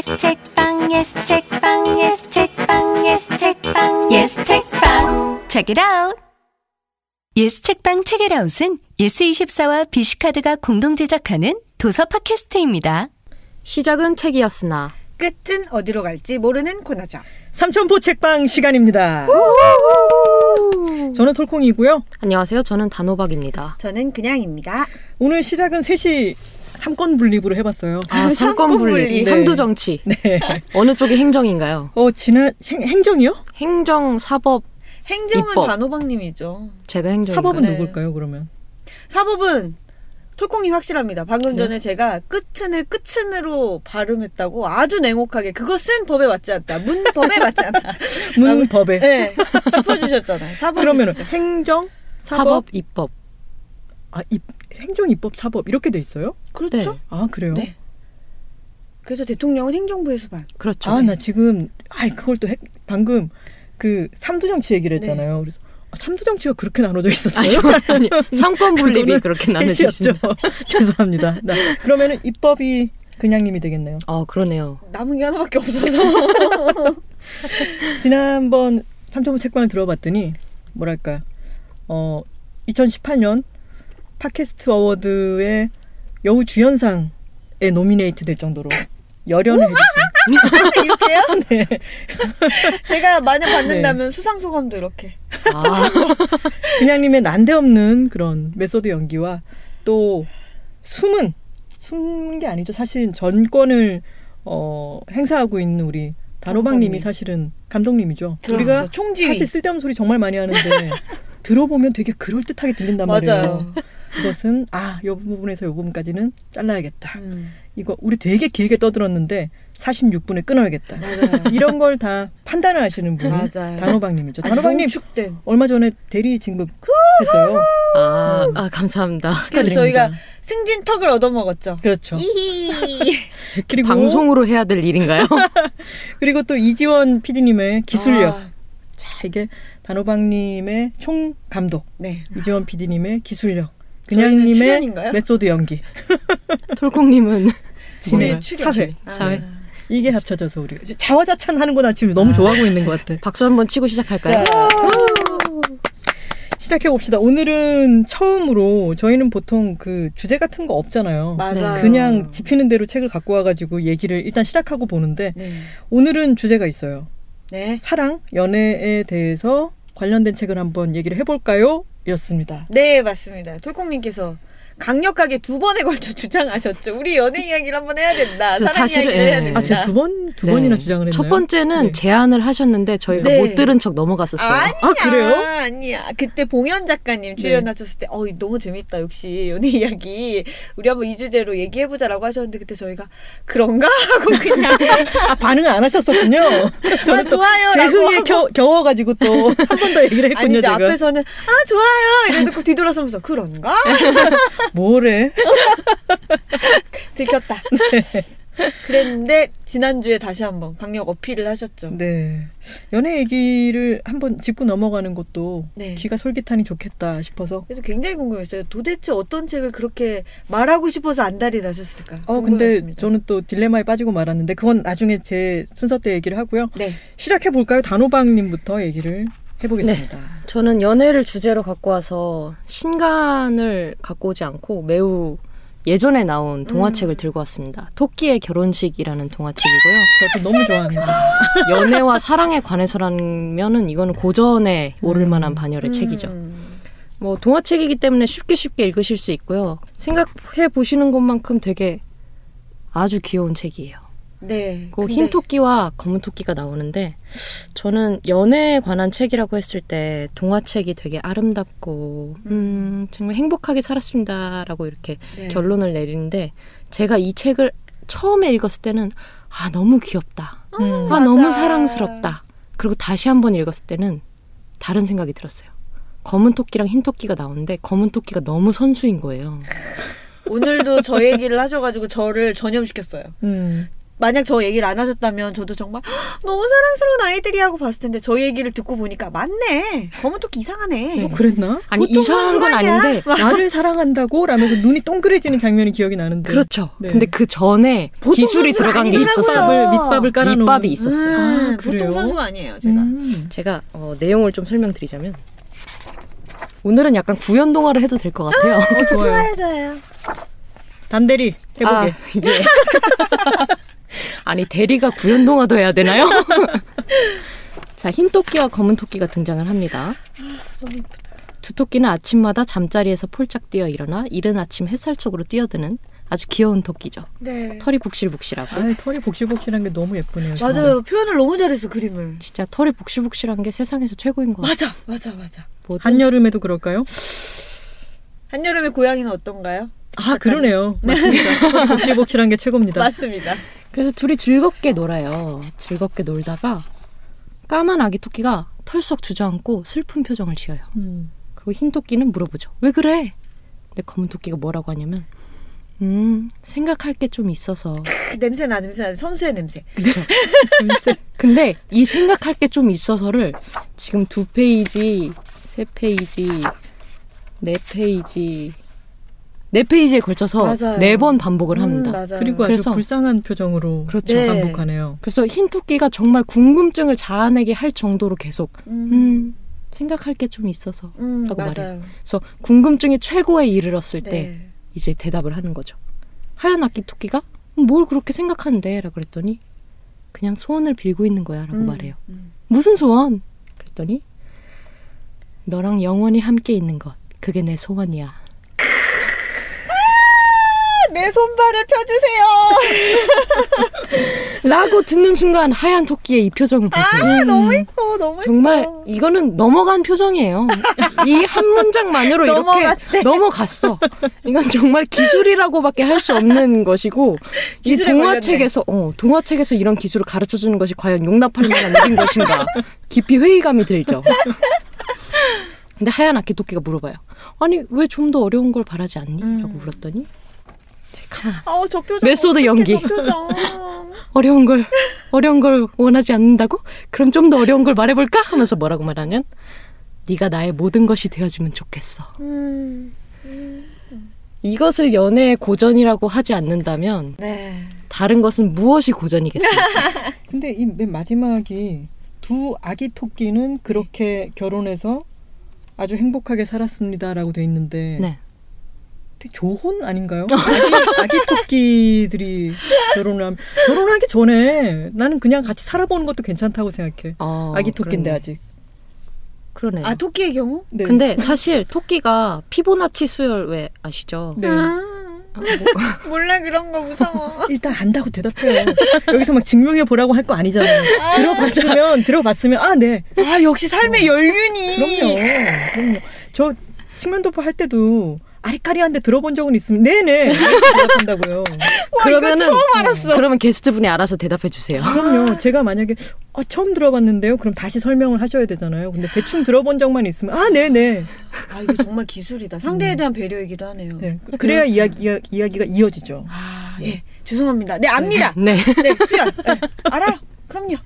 yes 책방 yes 책방 yes 책방 yes 책방 yes 책방 Check it out. 예스 책방 책읽아웃은 예스24와 BC카드가 공동 제작하는 도서 팟캐스트입니다. 시작은 책이었으나 끝은 어디로 갈지 모르는 코너죠. 삼천포 책방 시간입니다. 저는 톨콩이고요. 안녕하세요. 저는 단호박입니다. 저는 그냥입니다. 오늘 시작은 셋이 삼권 분립으로 해봤어요. 아, 삼권 분리, 네. 삼두 정치. 네. 어느 쪽이 행정인가요? 어 지난 행, 행정이요? 행정, 사법, 행정은 입법. 단호박님이죠. 제가 행정인가요? 사법은 네. 누굴까요? 그러면 사법은 톨콩이 확실합니다. 방금 네. 전에 제가 끝은을 끝은으로 발음했다고 아주 냉혹하게 그것은 법에 맞지 않다. 문법에 맞지 않다. 문법에 네, 짚어주셨잖아요. 사법 그러면 행정 사법, 사법 입법. 아 입, 행정 입법 사법 이렇게 돼 있어요? 그렇죠. 네. 아 그래요? 네. 그래서 대통령은 행정부의 수반. 그렇죠. 아 나 지금 아 그걸 또 핵- 방금 그 삼두 정치 얘기를 네. 했잖아요. 그래서 아, 삼두 정치가 그렇게 나눠져 있었어요? 아니, 삼권 분립이 그렇게. 나눠지신다. 죄송합니다. 나, 그러면은 입법이 그냥님이 되겠네요. 아, 그러네요. 남은 게 하나밖에 없어서. 지난번 삼천포 책방을 들어봤더니 뭐랄까 어 2018년 팟캐스트 어워드의 여우 주연상에 노미네이트 될 정도로 열연을 해주신 이렇게요? 네. 제가 만약 받는다면 수상 소감도 이렇게. 아, 그냥님의 난데없는 그런 메소드 연기와 또 숨은 숨은 게 아니죠. 사실 전권을 어, 행사하고 있는 우리 단호박님이 단호박님. 사실은 감독님이죠. 우리가 그렇죠. 총지휘. 사실 쓸데없는 소리 정말 많이 하는데 들어보면 되게 그럴 듯하게 들린단 말이에요. 그것은 아, 요 부분에서 요 부분까지는 잘라야겠다. 음, 이거 우리 되게 길게 떠들었는데 46분에 끊어야겠다. 맞아요. 이런 걸 다 판단을 하시는 분이 맞아요. 단호박님이죠. 아주 단호박님. 얼마 전에 대리 진급 했어요. 아, 아, 감사합니다. 그래서. 저희가 승진턱을 얻어먹었죠. 그렇죠. 그리고 방송으로 해야 될 일인가요? 그리고 또 이지원 PD님의 기술력. 아, 자 이게 단호박님의 총 감독, 네. 이지원 PD님의 기술력, 그냥님의? 메소드 연기, 톨콩님은 뭐예요? 출연. 사회 사회. 이게 합쳐져서 우리 자화자찬하는 거나 지금 너무 아. 좋아하고 있는 것 같아. 박수 한번 치고 시작할까요? 자, 시작해 봅시다. 오늘은 처음으로 저희는 보통 그 주제 같은 거 없잖아요. 맞아요. 그냥 집히는 대로 책을 갖고 와가지고 얘기를 일단 시작하고 보는데 네. 오늘은 주제가 있어요. 네. 사랑, 연애에 대해서 관련된 책을 한번 얘기를 해볼까요? 였습니다. 네, 맞습니다. 톨콩님께서 강력하게 두 번에 걸쳐 주장하셨죠. 우리 연애 이야기를 한번 해야 된다. 사랑 이야기를 해야 예. 된다. 아, 제가 두 번, 두 네. 번이나 주장을 했나요? 첫 번째는 네. 제안을 하셨는데 저희가 네. 못 들은 척 넘어갔었어요. 아니야, 아, 그래요? 아니야. 그때 봉현 작가님 네. 출연하셨을 때, 어, 너무 재밌다. 역시 연애 이야기. 우리 한번 이 주제로 얘기해 보자라고 하셨는데, 그때 저희가, 그런가? 하고 그냥, 아, 반응을 안 하셨었군요. 아, 좋아요. 제 라고 흥에 하고. 겨, 겨워가지고 또 한 번 더 얘기를 했군요, 아니죠. 제가. 앞에서는, 아, 좋아요. 이래놓고 뒤돌아서면서, 그런가? 뭐래? 들켰다. 그랬는데, 지난주에 다시 한번 강력 어필을 하셨죠. 네. 연애 얘기를 한번 짚고 넘어가는 것도 네. 귀가 솔깃하니 좋겠다 싶어서. 그래서 굉장히 궁금했어요. 도대체 어떤 책을 그렇게 말하고 싶어서 안달이 나셨을까? 어, 근데 궁금했습니다. 저는 또 딜레마에 빠지고 말았는데 그건 나중에 제 순서 때 얘기를 하고요. 네. 시작해 볼까요? 단호박님부터 얘기를 해보겠습니다. 저는 연애를 주제로 갖고 와서 신간을 갖고 오지 않고 매우 예전에 나온 동화책을 들고 왔습니다. 토끼의 결혼식이라는 동화책이고요. 저도 너무 좋아합니다. 연애와 사랑에 관해서라면은 이거는 고전에 오를 만한 반열의 책이죠. 음. 뭐 동화책이기 때문에 쉽게 쉽게 읽으실 수 있고요. 생각해 보시는 것만큼 되게 아주 귀여운 책이에요. 네. 그 근데 흰 토끼와 검은 토끼가 나오는데 저는 연애에 관한 책이라고 했을 때 동화책이 되게 아름답고 음 정말 행복하게 살았습니다라고 이렇게 네. 결론을 내리는데 제가 이 책을 처음에 읽었을 때는 아 너무 귀엽다. 음. 아 맞아. 너무 사랑스럽다. 그리고 다시 한번 읽었을 때는 다른 생각이 들었어요. 검은 토끼랑 흰 토끼가 나오는데 검은 토끼가 너무 선수인 거예요. 오늘도 저 얘기를 하셔가지고 저를 전염시켰어요. 음. 만약 저 얘기를 안 하셨다면 저도 정말 너무 사랑스러운 아이들이 하고 봤을 텐데 저 얘기를 듣고 보니까 맞네. 검은 토끼 이상하네. 어, 그랬나? 아니 보통 이상한 건? 아닌데 나를 사랑한다고? 라면서 눈이 동그래지는 장면이 기억이 나는데. 그렇죠. 네. 근데 그 전에 보통 기술이 들어간 게 아니더라고요. 있었어요. 밑밥을 밑밥을 깔아놓은 밑밥이 있었어요. 음, 아, 보통 그래요? 선수가 아니에요. 제가. 음. 제가 어, 내용을 좀 설명드리자면 오늘은 약간 구연 동화를 해도 될 것 같아요. 어, 좋아요. 좋아요. 단대리 해보게. 아, 예. 아니 대리가 구연 동화도 해야 되나요? 자, 흰 토끼와 검은 토끼가 등장을 합니다. 두 토끼는 아침마다 잠자리에서 폴짝 뛰어 일어나 이른 아침 햇살 쪽으로 뛰어드는 아주 귀여운 토끼죠. 네. 털이 북실북실하고 아, 털이 복실복실한 게 너무 예쁘네요. 진짜. 맞아요. 표현을 너무 잘했어 그림을. 진짜 털이 북실북실한 게 세상에서 최고인 것 같아요. 맞아, 맞아, 맞아. 한여름에도 그럴까요? 한여름의 고양이는 어떤가요? 아 그러네요. 맞습니다. 털이 복실복실한 게 최고입니다. 맞습니다. 그래서 둘이 즐겁게 놀아요. 즐겁게 놀다가 까만 아기 토끼가 털썩 주저앉고 슬픈 표정을 지어요. 음. 그리고 흰 토끼는 물어보죠. 왜 그래? 근데 검은 토끼가 뭐라고 하냐면 음 생각할 게 좀 있어서 그 냄새 나, 냄새 나. 선수의 냄새. 그쵸. 근데 이 생각할 게 좀 있어서를 지금 두 페이지, 세 페이지, 네 페이지, 네 페이지에 걸쳐서. 네 번 반복을 음, 합니다. 맞아요. 그리고 그래서- 아주 불쌍한 표정으로 그렇죠. 네. 반복하네요. 그래서 흰 토끼가 정말 궁금증을 자아내게 할 정도로 계속 음, 음 생각할 게 좀 있어서 음, 하고 맞아요. 말해요. 그래서 궁금증이 최고에 이르렀을 때 네. 이제 대답을 하는 거죠. 하얀 아기 토끼가 음, 뭘 그렇게 생각하는데? 라고 그랬더니 그냥 소원을 빌고 있는 거야 라고 음, 말해요. 음. 무슨 소원? 그랬더니 너랑 영원히 함께 있는 것 그게 내 소원이야. 내 손발을 펴주세요. 라고 듣는 순간 하얀 토끼의 이 표정을 보세요. 아, 너무 이뻐, 너무 정말 이뻐. 이거는 넘어간 표정이에요. 이 한 문장만으로 이렇게. 넘어갔어. 이건 정말 기술이라고밖에 할 수 없는 것이고 이 동화책에서 어, 동화책에서 이런 기술을 가르쳐 주는 것이 과연 용납할 만한 일인 것인가 깊이 회의감이 들죠. 근데 하얀 아기 토끼가 물어봐요. 아니 왜 좀 더 어려운 걸 바라지 않니? 음. 라고 물었더니 제가 아우, 저 표정. 메소드 연기. 저 표정. 어려운 걸 어려운 걸 원하지 않는다고? 그럼 좀 더 어려운 걸 말해볼까? 하면서 뭐라고 말하면 네가 나의 모든 것이 되어주면 좋겠어. 음, 이것을 연애의 고전이라고 하지 않는다면 네. 다른 것은 무엇이 고전이겠습니까? 근데 이 맨 마지막이 두 아기 토끼는 그렇게 결혼해서 아주 행복하게 살았습니다라고 돼 있는데 네. 되게 조혼 아닌가요? 아기, 아기 토끼들이 결혼을 하면 결혼하기 전에 나는 그냥 같이 살아보는 것도 괜찮다고 생각해. 어, 아기 토끼인데 그러네. 아직. 그러네요. 아, 토끼의 경우? 네. 근데 사실 토끼가 피보나치 수열 왜 아시죠? 네. 아, 몰라, 그런 거 무서워. 일단 안다고 대답해요. 여기서 막 증명해 보라고 할 거 아니잖아요. 들어봤으면 들어봤으면 아 네. 아, 역시 삶의 연륜이. 그럼요. 그럼요. 저 측면 도포 할 때도 아리까리한데 들어본 적은 있으면 네네 이렇게 대답한다고요. 그러면은 처음 알았어. 그러면 게스트분이 알아서 대답해 주세요. 그럼요. 제가 만약에 아, 처음 들어봤는데요. 그럼 다시 설명을 하셔야 되잖아요. 근데 대충 들어본 적만 있으면 아 네네. 아, 이거 정말 기술이다. 상대에 대한 배려이기도 하네요. 네. 그래야 이야기 이야, 이야기가 이어지죠. 아, 예. 죄송합니다. 네, 압니다. 네. 네, 수연. 네, 알아요. 그럼요.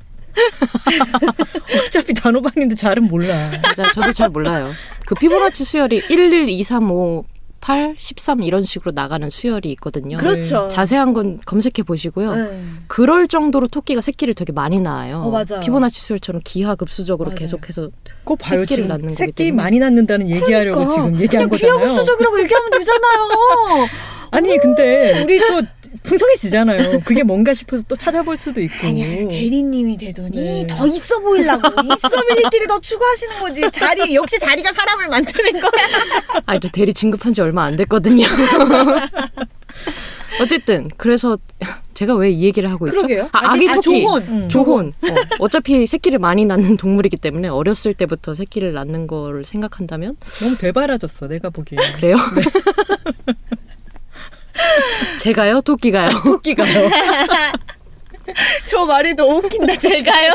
어차피 단호박님도 잘은 몰라. 맞아, 저도 잘 몰라요. 그 피보나치 수열이 11, 2, 3, 5, 8, 13 이런 식으로 나가는 수열이 있거든요. 그렇죠. 자세한 건 검색해 보시고요. 네. 그럴 정도로 토끼가 새끼를 되게 많이 낳아요. 어, 맞아요. 피보나치 수열처럼 기하급수적으로 맞아요. 계속해서 꼭 봐요 새끼를 지금 낳는 거기 새끼 때문에. 많이 낳는다는 얘기하려고 그러니까. 지금 얘기한 거잖아요. 기하급수적이라고 얘기하면 되잖아요. 아니 근데 우리 또 풍성해지잖아요. 그게 뭔가 싶어서 또 찾아볼 수도 있고. 아니야 대리님이 되더니 네. 더 있어 보이려고 있어빌리티를 더 추구하시는 거지 자리 역시 자리가 사람을 만드는 거야 아니 저 대리 진급한 지 얼마 안 됐거든요. 어쨌든 그래서 제가 왜 이 얘기를 하고 있죠? 그러게요. 아, 아기 아, 토끼. 조혼. 음. 조혼. 어. 차피 새끼를 많이 낳는 동물이기 때문에 어렸을 때부터 새끼를 낳는 거를 생각한다면 너무 되바라졌어 내가 보기에. 그래요? 제가요? 토끼가요? 토끼가요. 저 말이 너무 웃긴다 제가요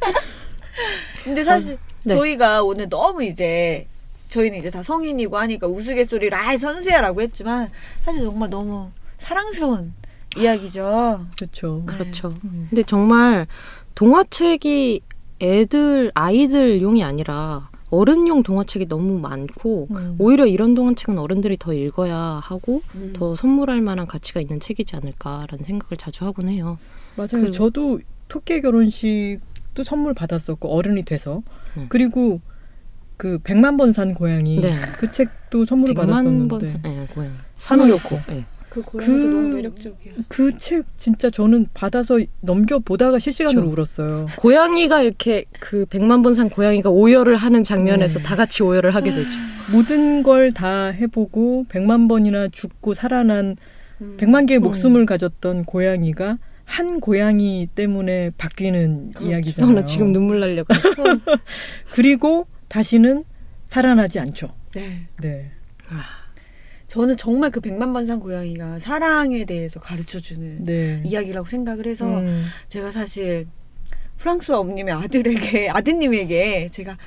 근데 사실 네. 저희가 오늘 너무 이제 저희는 이제 다 성인이고 하니까 우스갯소리로 아 선수야라고 했지만 사실 정말 너무 사랑스러운 이야기죠. 그렇죠. 그렇죠. 음. 근데 정말 동화책이 애들 아이들 용이 아니라 어른용 동화책이 너무 많고 음. 오히려 이런 동화책은 어른들이 더 읽어야 하고 음. 더 선물할 만한 가치가 있는 책이지 않을까라는 생각을 자주 하곤 해요. 맞아요. 그- 저도 토끼 결혼식도 선물 받았었고 어른이 돼서 음. 그리고 그 백만 번 산 고양이 네. 그 책도 선물을 받았었는데 번 사- 네, 고양. 산호였고 네. 그 고양이도 그- 너무 매력적이야. 그 책 진짜 저는 받아서 넘겨 보다가 실시간으로 그쵸. 울었어요. 고양이가 이렇게 그 백만 번 산 고양이가 오열을 하는 장면에서 네. 다 같이 오열을 하게 되죠. 모든 걸 다 해보고 백만 번이나 죽고 살아난 음. 백만 개의 음. 목숨을 가졌던 고양이가 한 고양이 때문에 바뀌는 그렇죠. 이야기잖아요. 나 지금 눈물 나려고. 그리고 다시는 살아나지 않죠. 네. 네. 저는 정말 그 백만 번산 고양이가 사랑에 대해서 가르쳐주는 네. 이야기라고 생각을 해서 음. 제가 사실 프랑스와 엄님의 아들에게 아드님에게 제가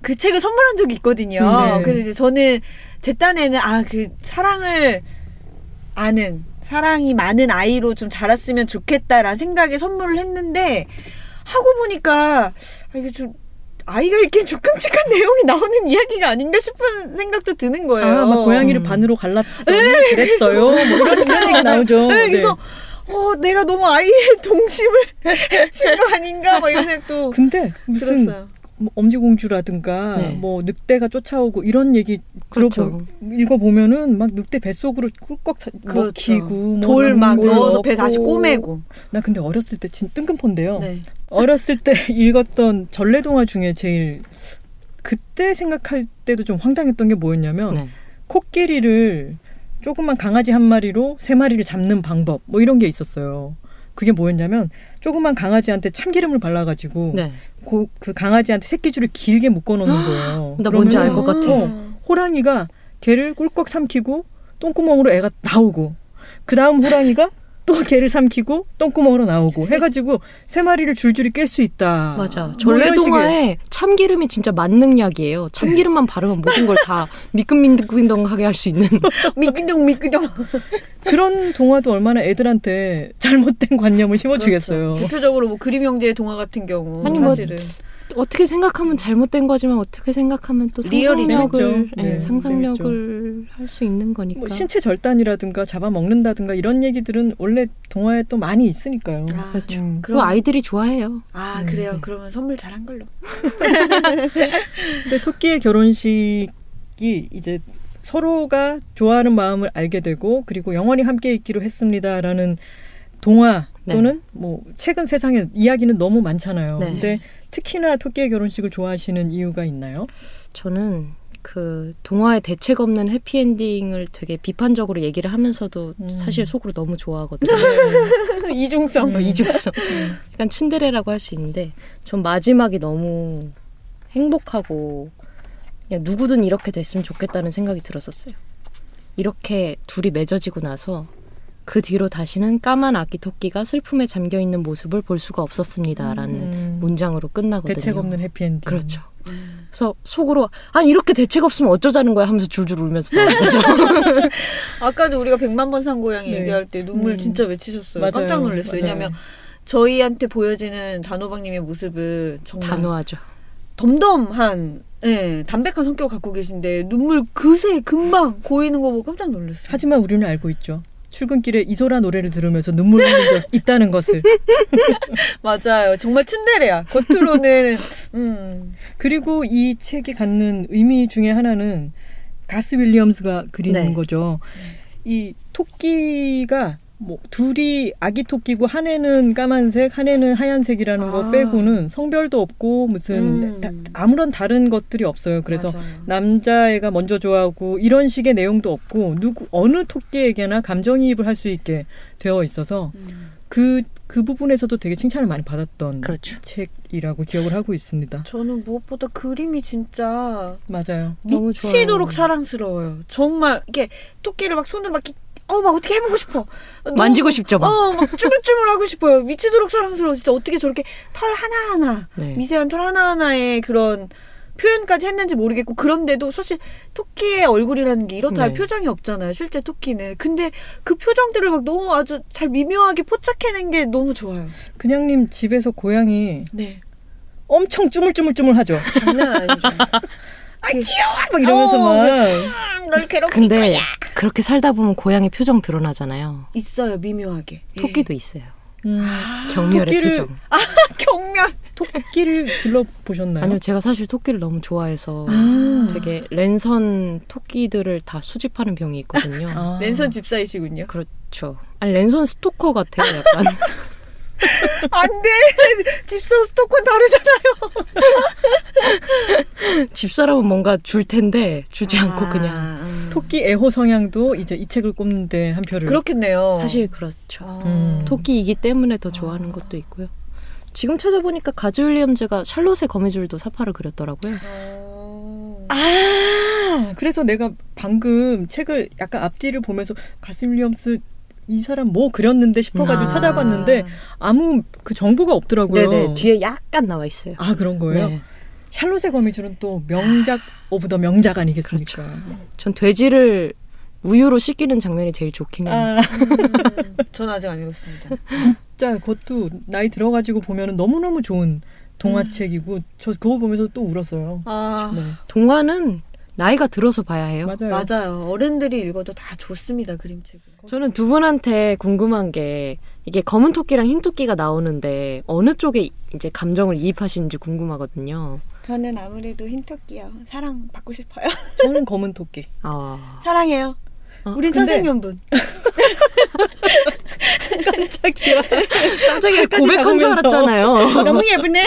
그 책을 선물한 적이 있거든요. 네. 그래서 이제 저는 제 딴에는 아 그 사랑을 아는 사랑이 많은 아이로 좀 자랐으면 좋겠다라는 생각에 선물을 했는데 하고 보니까 아, 이게 좀 아이가 읽기엔 좀 끔찍한 내용이 나오는 이야기가 아닌가 싶은 생각도 드는 거예요. 아, 막 고양이를 음. 반으로 갈랐더니 그랬어요. 뭐 이런, 이런 얘기 나오죠. 네, 그래서 어 내가 너무 아이의 동심을 진거 아닌가 막 이런 생각도 근데 무슨 들었어요. 뭐 엄지공주라든가 네. 뭐 늑대가 쫓아오고 이런 얘기 그렇죠. 들어보 읽어보면은 막 늑대 뱃속으로 꿀꺽 차- 그렇죠. 먹히고 뭐돌막물 넣어서 배. 다시 꼬매고. 나 근데 어렸을 때 진 뜬금포인데요. 네. 어렸을 때 읽었던 전래동화 중에 제일 그때 생각할 때도 좀 황당했던 게 뭐였냐면 네. 코끼리를 조그만 강아지 한 마리로 세 마리를 잡는 방법 뭐 이런 게 있었어요. 그게 뭐였냐면 조그만 강아지한테 참기름을 발라가지고 네. 그, 그 강아지한테 새끼줄을 길게 묶어놓는 거예요. 나 뭔지 알 것 같아. 어, 호랑이가 개를 꿀꺽 삼키고 똥구멍으로 애가 나오고 그 다음 호랑이가 또 개를 삼키고 똥구멍으로 나오고 해가지고 세 마리를 줄줄이 깰 수 있다. 맞아. 뭐 전래 이런 식의- 동화에 참기름이 진짜 만능약이에요. 참기름만 바르면 모든 걸 다 미끈미끈하게 할 수 있는. 미끄덩 미끄덩. 그런 동화도 얼마나 애들한테 잘못된 관념을 심어주겠어요. 그렇죠. 대표적으로 뭐 그림 형제의 동화 같은 경우 아니, 뭐 사실은 어떻게 생각하면 잘못된 거지만 어떻게 생각하면 또 리얼이죠. 상상력을 재밌죠. 예, 네, 상상력을 할 수 있는 거니까. 뭐 신체 절단이라든가 잡아먹는다든가 이런 얘기들은 원래 동화에 또 많이 있으니까요. 아, 그렇죠. 음. 그리고 아이들이 좋아해요. 아 음, 그래요. 네. 그러면 선물 잘한 걸로. 근데 토끼의 결혼식이 이제 서로가 좋아하는 마음을 알게 되고 그리고 영원히 함께 있기로 했습니다라는 동화 네. 또는 뭐 최근 세상에 이야기는 너무 많잖아요. 네. 근데 특히나 토끼의 결혼식을 좋아하시는 이유가 있나요? 저는 그 동화의 대책 없는 해피엔딩을 되게 비판적으로 얘기를 하면서도 음. 사실 속으로 너무 좋아하거든요. 이중성. 뭐 이중성. 약간 츤데레라고 할 수 있는데 전 마지막이 너무 행복하고 그냥 누구든 이렇게 됐으면 좋겠다는 생각이 들었었어요. 이렇게 둘이 맺어지고 나서 그 뒤로 다시는 까만 아기 토끼가 슬픔에 잠겨 있는 모습을 볼 수가 없었습니다라는 음. 문장으로 끝나거든요. 대책 없는 해피엔딩. 그렇죠. 그래서 속으로 아니 이렇게 대책 없으면 어쩌자는 거야 하면서 줄줄 울면서. 아까도 우리가 백만 번 산 고양이 네. 얘기할 때 눈물 음. 진짜 외치셨어요. 맞아요. 깜짝 놀랐어요. 맞아요. 왜냐하면 저희한테 보여지는 단호박님의 모습은 정말 단호하죠. 덤덤한, 예, 담백한 성격 을 갖고 계신데 눈물 그새 금방 고이는 거 보고 깜짝 놀랐어요. 하지만 우리는 알고 있죠. 출근길에 이소라 노래를 들으면서 눈물 흘린 적 있다는 것을. 맞아요. 정말 츤데레야. 겉으로는 음. 그리고 이 책이 갖는 의미 중에 하나는 가스 윌리엄스가 그리는 네. 거죠. 이 토끼가 뭐 둘이 아기 토끼고 한 애는 까만색, 한 애는 하얀색이라는 아. 거 빼고는 성별도 없고 무슨 음. 다- 아무런 다른 것들이 없어요. 그래서 맞아요. 남자애가 먼저 좋아하고 이런 식의 내용도 없고 누구 어느 토끼에게나 감정이입을 할 수 있게 되어 있어서 음. 그 그 부분에서도 되게 칭찬을 많이 받았던 그렇죠. 책이라고 기억을 하고 있습니다. 저는 무엇보다 그림이 진짜 맞아요. 너무 미치도록 좋아요. 사랑스러워요. 정말 이게 토끼를 막 손으로 막 어, 막 어떻게 해보고 싶어. 너무 만지고 싶죠, 막. 어, 막 쭈글쭈글하고 싶어요. 미치도록 사랑스러워. 진짜 어떻게 저렇게 털 하나 하나, 네. 미세한 털 하나 하나에 그런 표현까지 했는지 모르겠고 그런데도 사실 토끼의 얼굴이라는 게 이렇다 할 네. 표정이 없잖아요. 실제 토끼는. 근데 그 표정들을 막 너무 아주 잘 미묘하게 포착해낸 게 너무 좋아요. 그냥님 집에서 고양이 네. 엄청 쭈물쭈물쭈물하죠. 장난 아니죠. 아 귀여워 막 이러면서 어, 막널 괴롭힐 근데 거야. 그렇게 살다 보면 고양이 표정 드러나잖아요. 있어요 미묘하게. 예. 토끼도 있어요. 음, 경멸의 토끼를- 표정. 경멸. 토끼를 길러 보셨나요? 아니요, 제가 사실 토끼를 너무 좋아해서 아. 되게 랜선 토끼들을 다 수집하는 병이 있거든요. 아. 랜선 집사이시군요. 그렇죠. 아니 랜선 스토커 같아요, 약간. 안 돼. 집사 스토커는 다르잖아요. 집사람은 뭔가 줄 텐데 주지 않고 그냥. 아, 토끼 애호 성향도 이제 이 책을 꼽는데 한 표를 그렇겠네요. 사실 그렇죠. 아. 음. 토끼이기 때문에 더 좋아하는 것도 있고요. 지금 찾아보니까 가즈 윌리엄즈가 샬롯의 거미줄도 사파를 그렸더라고요. 어. 아 그래서 내가 방금 책을 약간 앞뒤를 보면서 가스 윌리엄스 이 사람 뭐 그렸는데 싶어가지고 아. 찾아봤는데 아무 그 정보가 없더라고요. 네네 뒤에 약간 나와 있어요. 아 그런 거예요? 네. 샬롯의 거미줄은 또 명작 of the 명작 아니겠습니까? 전 돼지를 우유로 씻기는 장면이 제일 좋긴 해요. 아 전 아직 안 읽었습니다. 진짜 그것도 나이 들어가지고 보면은 너무 너무 좋은 동화책이고 저 그거 보면서 또 울었어요. 아 네 동화는 나이가 들어서 봐야 해요. 맞아요. 맞아요. 어른들이 읽어도 다 좋습니다 그림책은. 저는 두 분한테 궁금한 게 이게 검은 토끼랑 흰 토끼가 나오는데 어느 쪽에 이제 감정을 이입하시는지 궁금하거든요. 저는 아무래도 흰 토끼요. 사랑 받고 싶어요. 저는 검은 토끼. 아, 사랑해요. 어, 우린 근데- 천생연분. 깜짝이야. 깜짝이야 고백한 줄. 알았잖아요. 너무 예쁘네.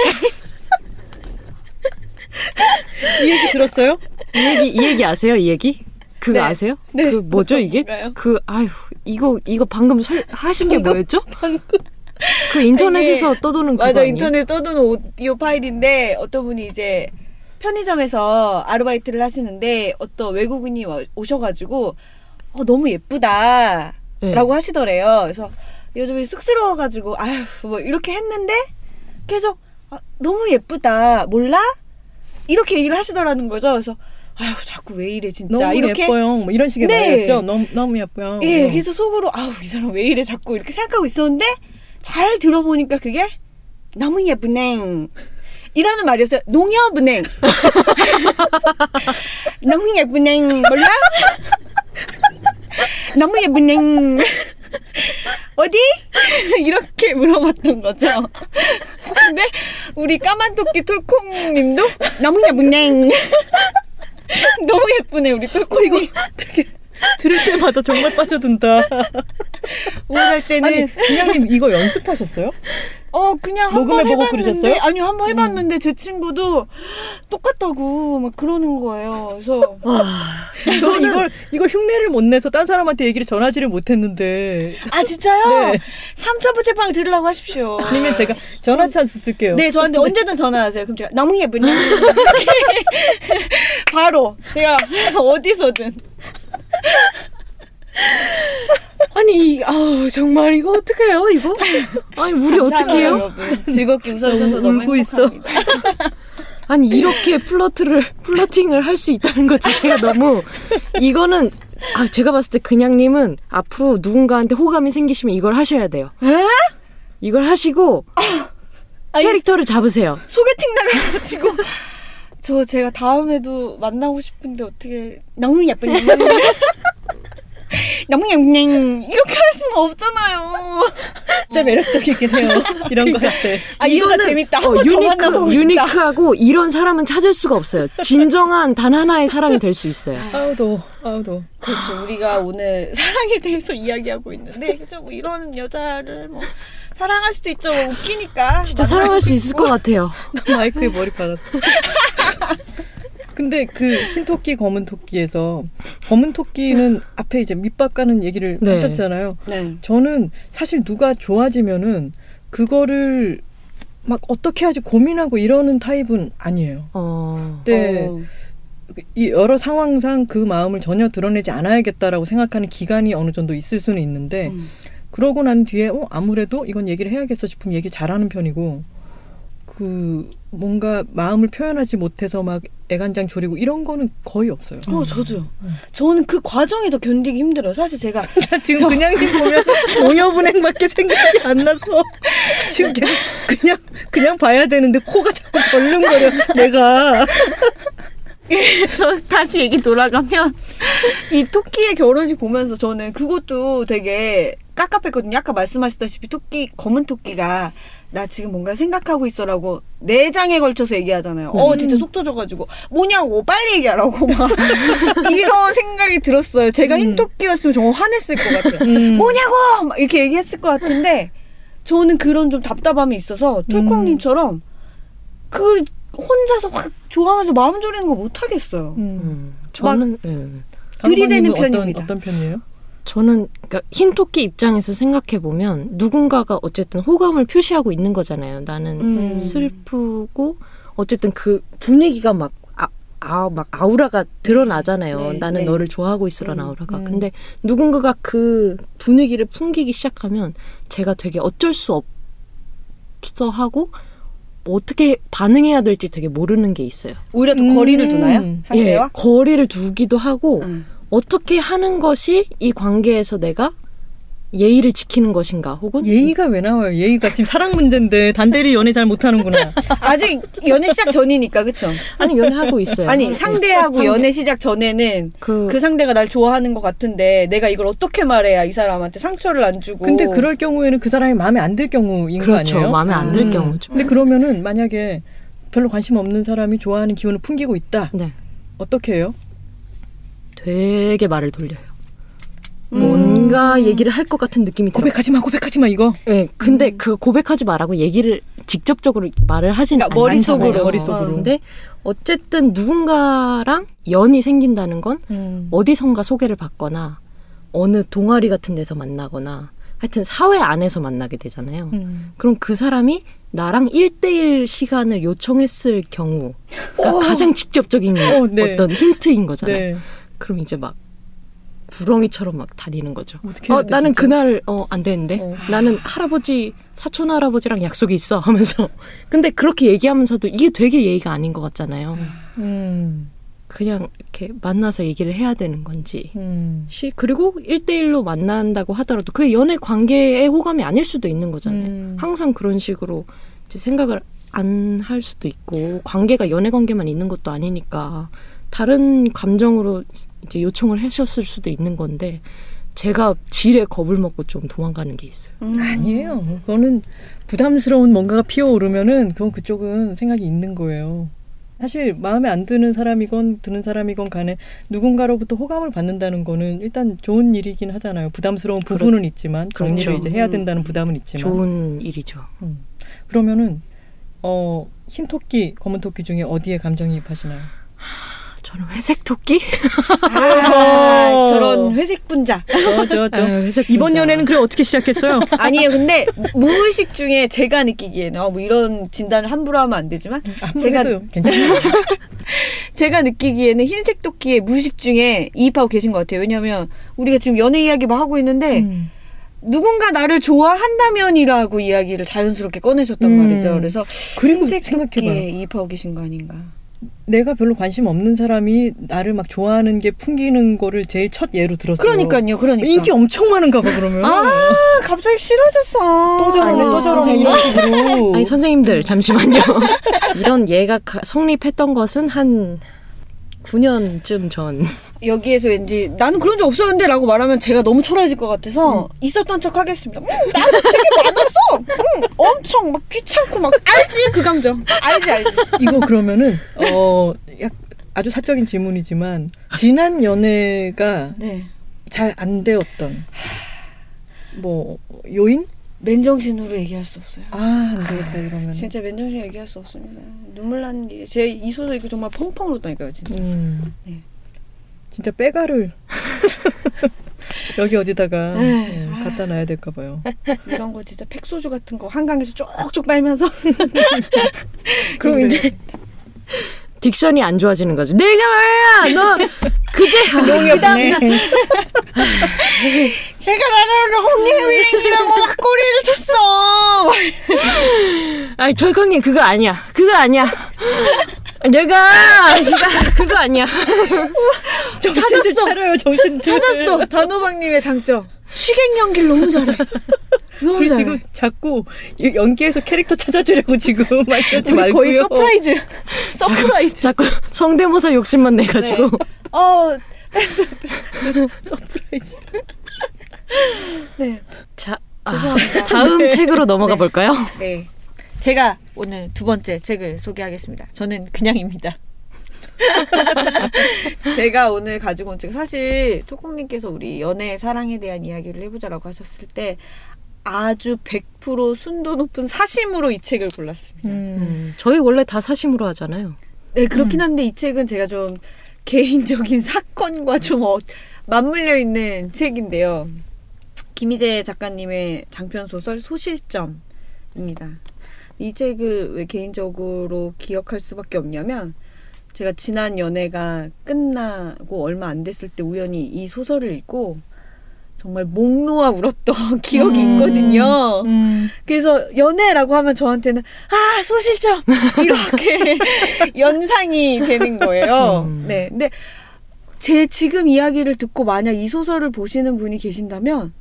이 얘기 들었어요? 이 얘기 이 얘기 아세요? 이 얘기? 그거 네. 아세요? 네. 그 뭐죠 이게? 뭔가요? 그 아유 이거 이거 방금 설, 하신 게 뭐였죠? 방금 그 인터넷에서 떠도는 그거 맞아 아니에요? 인터넷 떠도는 오디오 파일인데 어떤 분이 이제 편의점에서 아르바이트를 하시는데 어떤 외국인이 와- 오셔가지고 어, 너무 예쁘다라고 네. 하시더래요. 그래서 요즘에 쑥스러워가지고 아휴 뭐 이렇게 했는데 계속 아, 너무 예쁘다 몰라 이렇게 얘기를 하시더라는 거죠. 그래서 아휴 자꾸 왜 이래 진짜 너무 이렇게 예뻐요. 뭐 이런 식의 네. 말이었죠. 너무 너무 예뻐요. 예, 어. 그래서 속으로 아우 이 사람 왜 이래 자꾸 이렇게 생각하고 있었는데 잘 들어보니까 그게 너무 예쁘네. 이라는 말이었어요. 농협은행. 너무 예쁘네. 몰라? 너무 예쁘네. 어디? 이렇게 물어봤던 거죠. 근데 우리 까만 토끼 톨콩님도 너무 예쁘네. 너무 예쁘네 우리 톨콩님. 들을 때마다 정말 빠져든다. 우울할 때는 아니, 그냥님 이거 연습하셨어요? 어 그냥 한번 녹음해 보고 해봤는데 그러셨어요? 음. 아니요 한 번 해봤는데 제 친구도 똑같다고 막 그러는 거예요. 그래서 저 이걸 이걸 흉내를 못 내서 딴 사람한테 얘기를 전하지를 못했는데 아 진짜요? 네. 삼천 부채빵 들으라고 하십시오. 아니면 제가 전화 찬스 쓸게요. 네 저한테 언제든 전화하세요. 그럼 제가 너무 예쁘네. 바로 제가 어디서든 아니 이- 아우 정말 이거 어떻게 해요 이거? 아니 우리 어떻게 해요? 여러분. 즐겁게 웃어주셔서 너무 울고 있어. 아니 이렇게 플러트를 플러팅을 할 수 있다는 것 자체가 너무 이거는 아 제가 봤을 때 그냥님은 앞으로 누군가한테 호감이 생기시면 이걸 하셔야 돼요. 이걸 하시고 아니, 캐릭터를 잡으세요. 소개팅 나가가지고 저 제가 다음에도 만나고 싶은데 어떻게 너무 예쁘 예쁘네 이렇게 할 수는 없잖아요 진짜 매력적이긴 해요. 이런 거할 때. 아이 여자 재밌다 어, 유니크 유니크하고 이런 사람은 찾을 수가 없어요. 진정한 단 하나의 사랑이 될 수 있어요. 아우 더워. 아우 더워. 그렇죠 우리가 오늘 사랑에 대해서 이야기하고 있는데 그죠 뭐 이런 여자를 뭐 사랑할 수도 있죠 뭐 웃기니까 진짜 사랑할 수 있을 것 같아요. 마이크에 머리 박았어. 근데 그 흰 토끼 검은 토끼에서 검은 토끼는 앞에 이제 밑밥 가는 얘기를 네. 하셨잖아요. 네 저는 사실 누가 좋아지면은 그거를 막 어떻게 하지 고민하고 이러는 타입은 아니에요. 어, 네. 어, 이 여러 상황상 그 마음을 전혀 드러내지 않아야겠다라고 생각하는 기간이 어느 정도 있을 수는 있는데 음. 그러고 난 뒤에 어 아무래도 이건 얘기를 해야겠어 싶으면 얘기 잘하는 편이고 그 뭔가 마음을 표현하지 못해서 막 애간장 조리고 이런 거는 거의 없어요. 어, 저도요. 저는 그 과정이 더 견디기 힘들어요. 사실 제가 나 지금 그냥 님 보면 동여분행밖에 생각이 안 나서 지금 계속 그냥 그냥 봐야 되는데 코가 자꾸 벌렁거려 내가 저 다시 얘기 돌아가면 이 토끼의 결혼식 보면서 저는 그것도 되게 깝깝했거든요. 아까 말씀하셨다시피 토끼 검은 토끼가 나 지금 뭔가 생각하고 있어라고 네 장에 걸쳐서 얘기하잖아요. 어 진짜 속 터져가지고 뭐냐고 빨리 얘기하라고 막 이런 생각이 들었어요. 제가 흰 토끼였으면 정말 화냈을 것 같아요. 음. 뭐냐고 막 이렇게 얘기했을 것 같은데 저는 그런 좀 답답함이 있어서 톨콩님처럼 그 혼자서 확 좋아하면서 마음 졸이는 거 못 하겠어요. 음. 음, 저는 예. 들이대는 어떤, 편입니다. 어떤 편이에요? 저는 그러니까 흰 토끼 입장에서 생각해 보면 누군가가 어쨌든 호감을 표시하고 있는 거잖아요. 나는 음. 슬프고 어쨌든 그 분위기가 막 아, 아, 막 아우라가 드러나잖아요. 네, 나는 네. 너를 좋아하고 있어라는 음, 아우라가. 음. 근데 누군가가 그 분위기를 풍기기 시작하면 제가 되게 어쩔 수 없어 하고 뭐 어떻게 반응해야 될지 되게 모르는 게 있어요. 오히려 더 음. 거리를 두나요? 상대와? 예, 거리를 두기도 하고 음. 어떻게 하는 것이 이 관계에서 내가 예의를 지키는 것인가 혹은 예의가 왜 나와요? 예의가 지금 사랑 문제인데 단대리 연애 잘 못하는구나. 아직 연애 시작 전이니까 그쵸? 아니 연애하고 있어요. 아니 상대하고 상대. 연애 시작 전에는 그, 그 상대가 날 좋아하는 것 같은데 내가 이걸 어떻게 말해야 이 사람한테 상처를 안 주고 근데 그럴 경우에는 그 사람이 마음에 안 들 경우인 거 그렇죠. 아니에요? 마음에 안들 음. 경우죠. 근데 그러면은 만약에 별로 관심 없는 사람이 좋아하는 기운을 풍기고 있다. 네, 어떻게 해요? 되게 말을 돌려요. 음. 뭔가 얘기를 할 것 같은 느낌이 들어. 고백하지 마, 고백하지 마 이거. 네, 근데 그 고백하지 말라고 얘기를 직접적으로 말을 하진 그러니까 않잖아요. 머릿속으로. 머릿속으로. 근데 어쨌든 누군가랑 연이 생긴다는 건 음. 어디선가 소개를 받거나 어느 동아리 같은 데서 만나거나 하여튼 사회 안에서 만나게 되잖아요. 음. 그럼 그 사람이 나랑 1대1 시간을 요청했을 경우 가 가장 직접적인 어, 네. 어떤 힌트인 거잖아요. 네. 그럼 이제 막 구렁이처럼 막 다니는 거죠. 어떻게 해야 어, 돼, 나는 진짜? 그날 어, 안 되는데 어. 나는 할아버지 사촌 할아버지랑 약속이 있어 하면서 근데 그렇게 얘기하면서도 이게 되게 예의가 아닌 것 같잖아요. 음. 그냥 이렇게 만나서 얘기를 해야 되는 건지. 음. 시 그리고 1대1로 만난다고 하더라도 그게 연애 관계의 호감이 아닐 수도 있는 거잖아요. 음. 항상 그런 식으로 생각을 안 할 수도 있고 관계가 연애 관계만 있는 것도 아니니까 다른 감정으로 이제 요청을 하셨을 수도 있는 건데 제가 지레 겁을 먹고 좀 도망가는 게 있어요. 음. 아니에요. 그거는 부담스러운 뭔가가 피어오르면은 그건 그쪽은 생각이 있는 거예요. 사실 마음에 안 드는 사람이건 드는 사람이건 간에 누군가로부터 호감을 받는다는 거는 일단 좋은 일이긴 하잖아요. 부담스러운 부분은 있지만 정리를 그렇죠. 이제 해야 음. 된다는 부담은 있지만 좋은 일이죠. 그러면은 어 흰 토끼, 검은 토끼 중에 어디에 감정이입하시나요? 저는 회색 토끼? 아, 저런 회색 분자 저, 저, 회색 이번. 연애는 그래 어떻게 시작했어요? 아니에요 근데 무의식 중에 제가 느끼기에는 어, 뭐 이런 진단을 함부로 하면 안 되지만 한번 제가-. 괜찮아요. 제가 느끼기에는 흰색 토끼의 무의식 중에 이입하고 계신 것 같아요 왜냐하면 우리가 지금 연애 이야기 막 하고 있는데 음. 누군가 나를 좋아한다면이라고 이야기를 자연스럽게 꺼내셨단 음. 말이죠 그래서 그리고. 토끼에 이입하고 계신 거 아닌가 내가 별로 관심 없는 사람이 나를 막 좋아하는 게 풍기는 거를 제일 첫 예로 들었어요. 그러니까요 그러니까 인기 엄청 많은가 봐 그러면. 아 갑자기 싫어졌어 또 저러네 또 저러네. 이런 식으로. 아니 선생님들 잠시만요. 이런 예가 가- 성립했던 것은 한 9년쯤 전. 여기에서 왠지 나는 그런 적 없었는데 라고 말하면 제가 너무 초라해질 것 같아서 있었던 척 하겠습니다. 음, 나는 되게 많았어. 음, 엄청 막 귀찮고 막 알지 그 감정. 알지 알지. 이거 그러면은 어 약, 아주 사적인 질문이지만 지난 연애가 네. 잘안 되었던 뭐 요인? 맨정신으로 얘기할 수 없어요. 아 안 되겠다 이러면. 진짜 맨정신 얘기할 수 없습니다. 눈물 나는 일이 제이 소설 이거 정말 펑펑 울었다니까요 진짜. 음. 네. 진짜 빼가를 여기 어디다가 네. 예, 갖다 놔야 될까 봐요. 이런 거 진짜 팩소주 같은 거 한강에서 쪽쪽 빨면서 근데 이제 딕션이 안 좋아지는 거죠. 내가 말이야, 너 그제 농협 네. 내가 나를 홍예민이라고 막 꼬리를 쳤어. 아니 절강님 그거 아니야, 그거 아니야. 내가 네가 그거 아니야. 정신들 차려요, 정신들. 찾았어. 단호박님의 장점. 취객 연기를 너무 잘해. 잘해. 지금 자꾸 이 연기에서 캐릭터 찾아주려고 지금 막 이러지 말고요. 거의 서프라이즈. 서프라이즈. 자꾸 성대모사 욕심만 내가지고. 어, 서프라이즈. 네. 자, 아. 다음 책으로 넘어가 볼까요? 네. 제가 오늘 두 번째 책을 소개하겠습니다. 저는 그냥입니다. 제가 오늘 가지고 온 책, 사실 톨콩님께서 우리 연애, 사랑에 대한 이야기를 해보자라고 하셨을 때 아주 100% 순도 높은 사심으로 이 책을 골랐습니다. 음. 음, 저희 원래 다 사심으로 하잖아요. 네, 그렇긴 한데 이 책은 제가 좀 개인적인 사건과 좀 어, 맞물려 있는 책인데요. 김희재 작가님의 장편 소설 소실점입니다. 이 책을 왜 개인적으로 기억할 수밖에 없냐면 제가 지난 연애가 끝나고 얼마 안 됐을 때 우연히 이 소설을 읽고 정말 목 놓아 울었던 기억이 음. 있거든요. 음. 그래서 연애라고 하면 저한테는 아 소실점 이렇게 연상이 되는 거예요. 음. 네, 근데 제 지금 이야기를 듣고 만약 이 소설을 보시는 분이 계신다면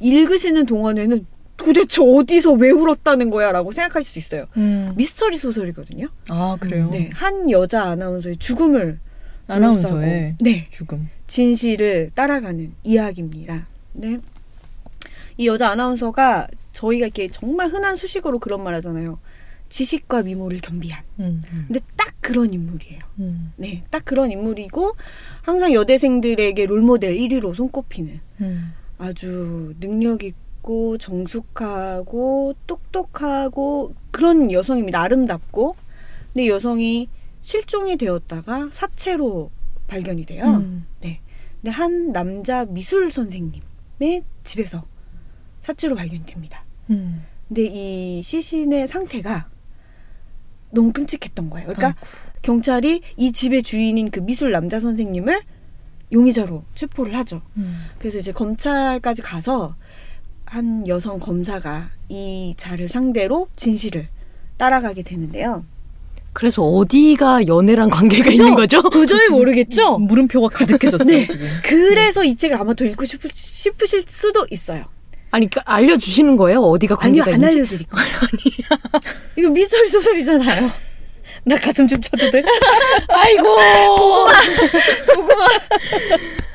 읽으시는 동안에는 도대체 어디서 왜 울었다는 거야라고 생각하실 수 있어요. 음. 미스터리 소설이거든요. 아 그래요. 네, 한 여자 아나운서의 죽음을 아나운서의 네 죽음. 진실을 따라가는 이야기입니다. 네. 이 여자 아나운서가 저희가 이렇게 정말 흔한 수식어로 그런 말 하잖아요. 지식과 미모를 겸비한. 음. 근데 딱 그런 인물이에요. 음. 네, 딱 그런 인물이고 항상 여대생들에게 롤모델 1위로 손꼽히는 음. 아주 능력 있고 정숙하고 똑똑하고 그런 여성입니다. 아름답고. 근데 이 여성이 실종이 되었다가 사체로 발견이 돼요. 음. 네. 근데 한 남자 미술 선생님의 집에서 사체로 발견됩니다. 음. 근데 이 시신의 상태가 너무 끔찍했던 거예요. 그러니까 경찰이 이 집의 주인인 그 미술 남자 선생님을 용의자로 체포를 하죠. 음. 그래서 이제 검찰까지 가서 한 여성 검사가 이 자를 상대로 진실을 따라가게 되는데요. 그래서 어디가 연애랑 관계가 그죠? 있는 거죠? 도저히 모르겠죠? 물음표가 가득해졌어요. 네. 지금. 그래서 이 책을 아마 더 읽고 싶으, 싶으실 수도 있어요. 아니 그 알려주시는 거예요? 어디가 아니요, 관계가 안 있는지? 알려드릴 거예요. 이거 미스터리 소설이잖아요. 나 가슴 좀 쳐도 돼? 아이고.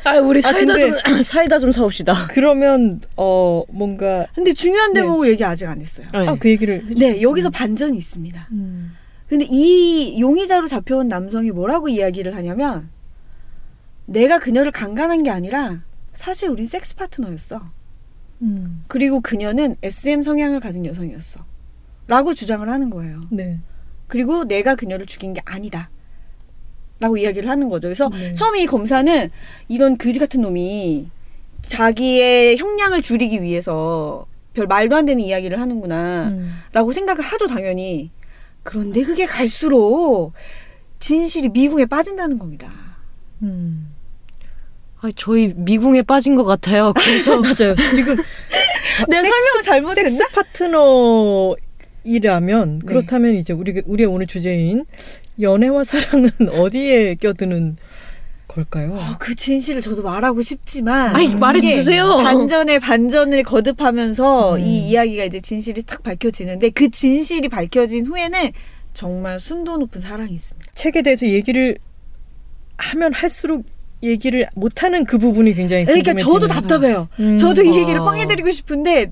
아 우리 사이다 근데- 좀 사이다 좀 사옵시다. 그러면 어 뭔가 근데 중요한 네. 대목을 얘기 아직 안 했어요. 네. 아그 얘기를 네, 여기서 반전이 있습니다. 음. 근데 이 용의자로 잡혀온 남성이 뭐라고 이야기를 하냐면 내가 그녀를 강간한 게 아니라 사실 우린 섹스 파트너였어. 음. 그리고 그녀는 SM 성향을 가진 여성이었어. 라고 주장을 하는 거예요. 네. 그리고 내가 그녀를 죽인 게 아니다. 라고 이야기를 하는 거죠. 그래서 네. 처음에 이 검사는 이런 그지 같은 놈이 자기의 형량을 줄이기 위해서 별 말도 안 되는 이야기를 하는구나. 음. 라고 생각을 하죠, 당연히. 그런데 그게 갈수록 진실이 미궁에 빠진다는 겁니다. 음. 아 저희 미궁에 빠진 것 같아요. 그래서 맞아요. 지금 내가 설명을 잘못했나? 섹스 파트너 이라면 네. 그렇다면 이제 우리 우리의 오늘 주제인 연애와 사랑은 어디에 껴드는 걸까요? 어, 그 진실을 저도 말하고 싶지만 이게 말해주세요. 반전에 반전을 거듭하면서 음. 이 이야기가 이제 진실이 탁 밝혀지는데 그 진실이 밝혀진 후에는 정말 순도 높은 사랑이 있습니다. 책에 대해서 얘기를 하면 할수록 얘기를 못하는 그 부분이 굉장히 그러니까. 저도 답답해요. 음. 저도 이 얘기를 어. 뻥 해드리고 싶은데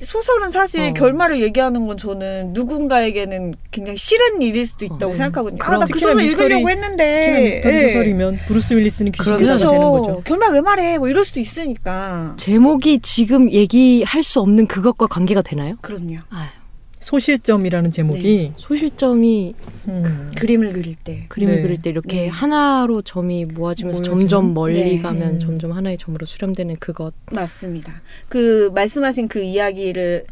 소설은 사실 어. 결말을 얘기하는 건 저는 누군가에게는 굉장히 싫은 일일 수도 있다고 어. 생각하거든요. 그럼 아, 나 그 소설 미스터리- 읽으려고 했는데. 미스터리 예. 소설이면 브루스 윌리스는 귀신이 그러면 되는 그렇죠. 거죠. 결말 왜 말해? 뭐 이럴 수도 있으니까. 제목이 지금 얘기할 수 없는 그것과 관계가 되나요? 그럼요. 아유, 소실점이라는 제목이 소실점이 음. 그림을 그릴 때. 그림을 네. 그릴 때 이렇게 네. 하나로 점이 모아지면서 모여지는? 점점 멀리 네. 가면 음. 점점 하나의 점으로 수렴되는 그것. 맞습니다. 그 말씀하신 그 이야기를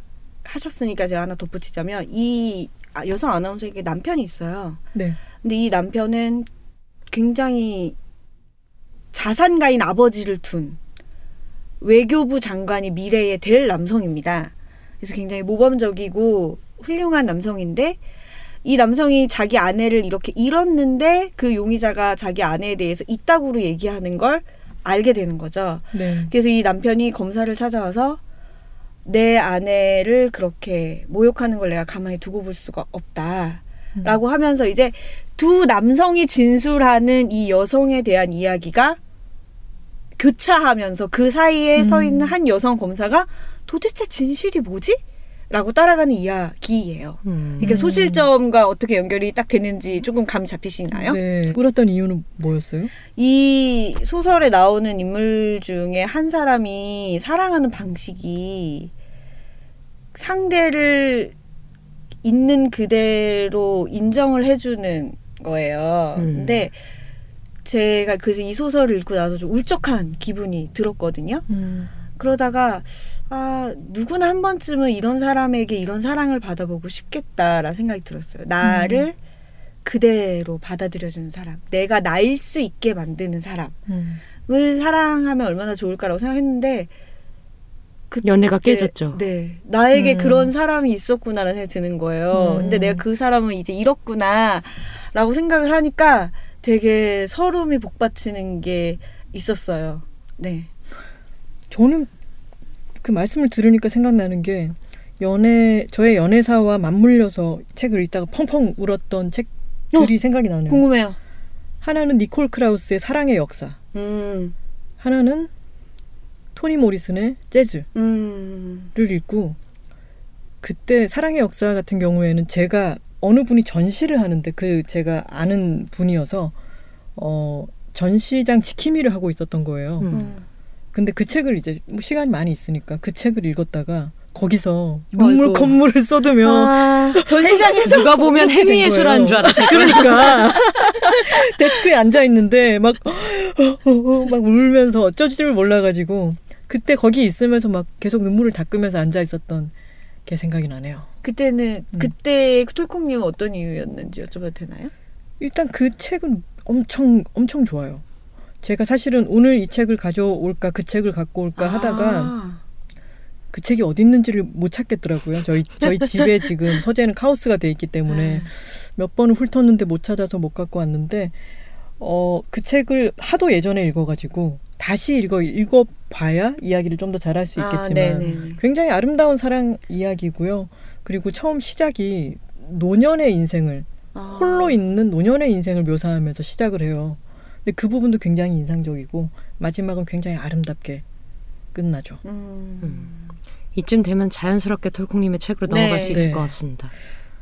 하셨으니까 제가 하나 덧붙이자면 이 아, 여성 아나운서에게 남편이 있어요. 네. 근데 이 남편은 굉장히 자산가인 아버지를 둔 외교부 장관이 미래에 될 남성입니다. 그래서 굉장히 모범적이고 훌륭한 남성인데 이 남성이 자기 아내를 이렇게 잃었는데 그 용의자가 자기 아내에 대해서 이따구로 얘기하는 걸 알게 되는 거죠. 네. 그래서 이 남편이 검사를 찾아와서 내 아내를 그렇게 모욕하는 걸 내가 가만히 두고 볼 수가 없다 라고 하면서 이제 두 남성이 진술하는 이 여성에 대한 이야기가 교차하면서 그 사이에 서 있는 한 여성 검사가 도대체 진실이 뭐지? 라고 따라가는 이야기예요. 음. 그러니까 소실점과 어떻게 연결이 딱 되는지 조금 감이 잡히시나요? 네. 울었던 이유는 뭐였어요? 이 소설에 나오는 인물 중에 한 사람이 사랑하는 방식이 상대를 있는 그대로 인정을 해주는 거예요. 음. 근데 제가 그래서 이 소설을 읽고 나서 좀 울적한 기분이 들었거든요. 그러다가 아 누구나 한 번쯤은 이런 사람에게 이런 사랑을 받아보고 싶겠다라는 생각이 들었어요. 나를 그대로 받아들여주는 사람, 내가 나일 수 있게 만드는 사람을 음. 사랑하면 얼마나 좋을까라고 생각했는데 그때- 연애가 깨졌죠. 네, 나에게 음. 그런 사람이 있었구나라는 생각이 드는 거예요. 음. 근데 내가 그 사람은 이제 잃었구나라고 생각을 하니까 되게 서름이 복받치는 게 있었어요. 네. 저는 그 말씀을 들으니까 생각나는 게 연애 저의 연애사와 맞물려서 책을 읽다가 펑펑 울었던 책들이 생각이 나네요. 궁금해요. 하나는 니콜 크라우스의 사랑의 역사, 음, 하나는 토니 모리슨의 재즈를 음, 읽고 그때 사랑의 역사 같은 경우에는 제가 어느 분이 전시를 하는데 그 제가 아는 분이어서 어 전시장 지킴이를 하고 있었던 거예요. 음. 음. 근데 그 책을 이제 뭐 시간이 많이 있으니까 그 책을 읽었다가 거기서 눈물 아이고. 콧물을 쏟으며 아, 전시장에서 누가 보면 행위예술한 거예요. 줄 알았을 거예요. 그러니까 데스크에 앉아 있는데 막, 막 울면서 어쩔 줄 몰라가지고 그때 거기 있으면서 막 계속 눈물을 닦으면서 앉아 있었던 게 생각이 나네요. 그때는 음. 그때 톨콩님은 어떤 이유였는지 여쭤봐도 되나요? 일단 그 책은 엄청 엄청 좋아요. 제가 사실은 오늘 이 책을 가져올까 그 책을 갖고 올까 하다가 아, 그 책이 어디 있는지를 못 찾겠더라고요. 저희 저희 집에 지금 서재는 카오스가 돼 있기 때문에 네. 몇 번을 훑었는데 못 찾아서 못 갖고 왔는데 어 그 책을 하도 예전에 읽어가지고 다시 읽어 읽어봐야 이야기를 좀 더 잘할 수 아, 있겠지만 네네네. 굉장히 아름다운 사랑 이야기고요. 그리고 처음 시작이 노년의 인생을 아. 홀로 있는 노년의 인생을 묘사하면서 시작을 해요. 근데 그 부분도 굉장히 인상적이고 마지막은 굉장히 아름답게 끝나죠. 음. 이쯤 되면 자연스럽게 톨콩님의 책으로 네. 넘어갈 수 있을 네. 것 같습니다.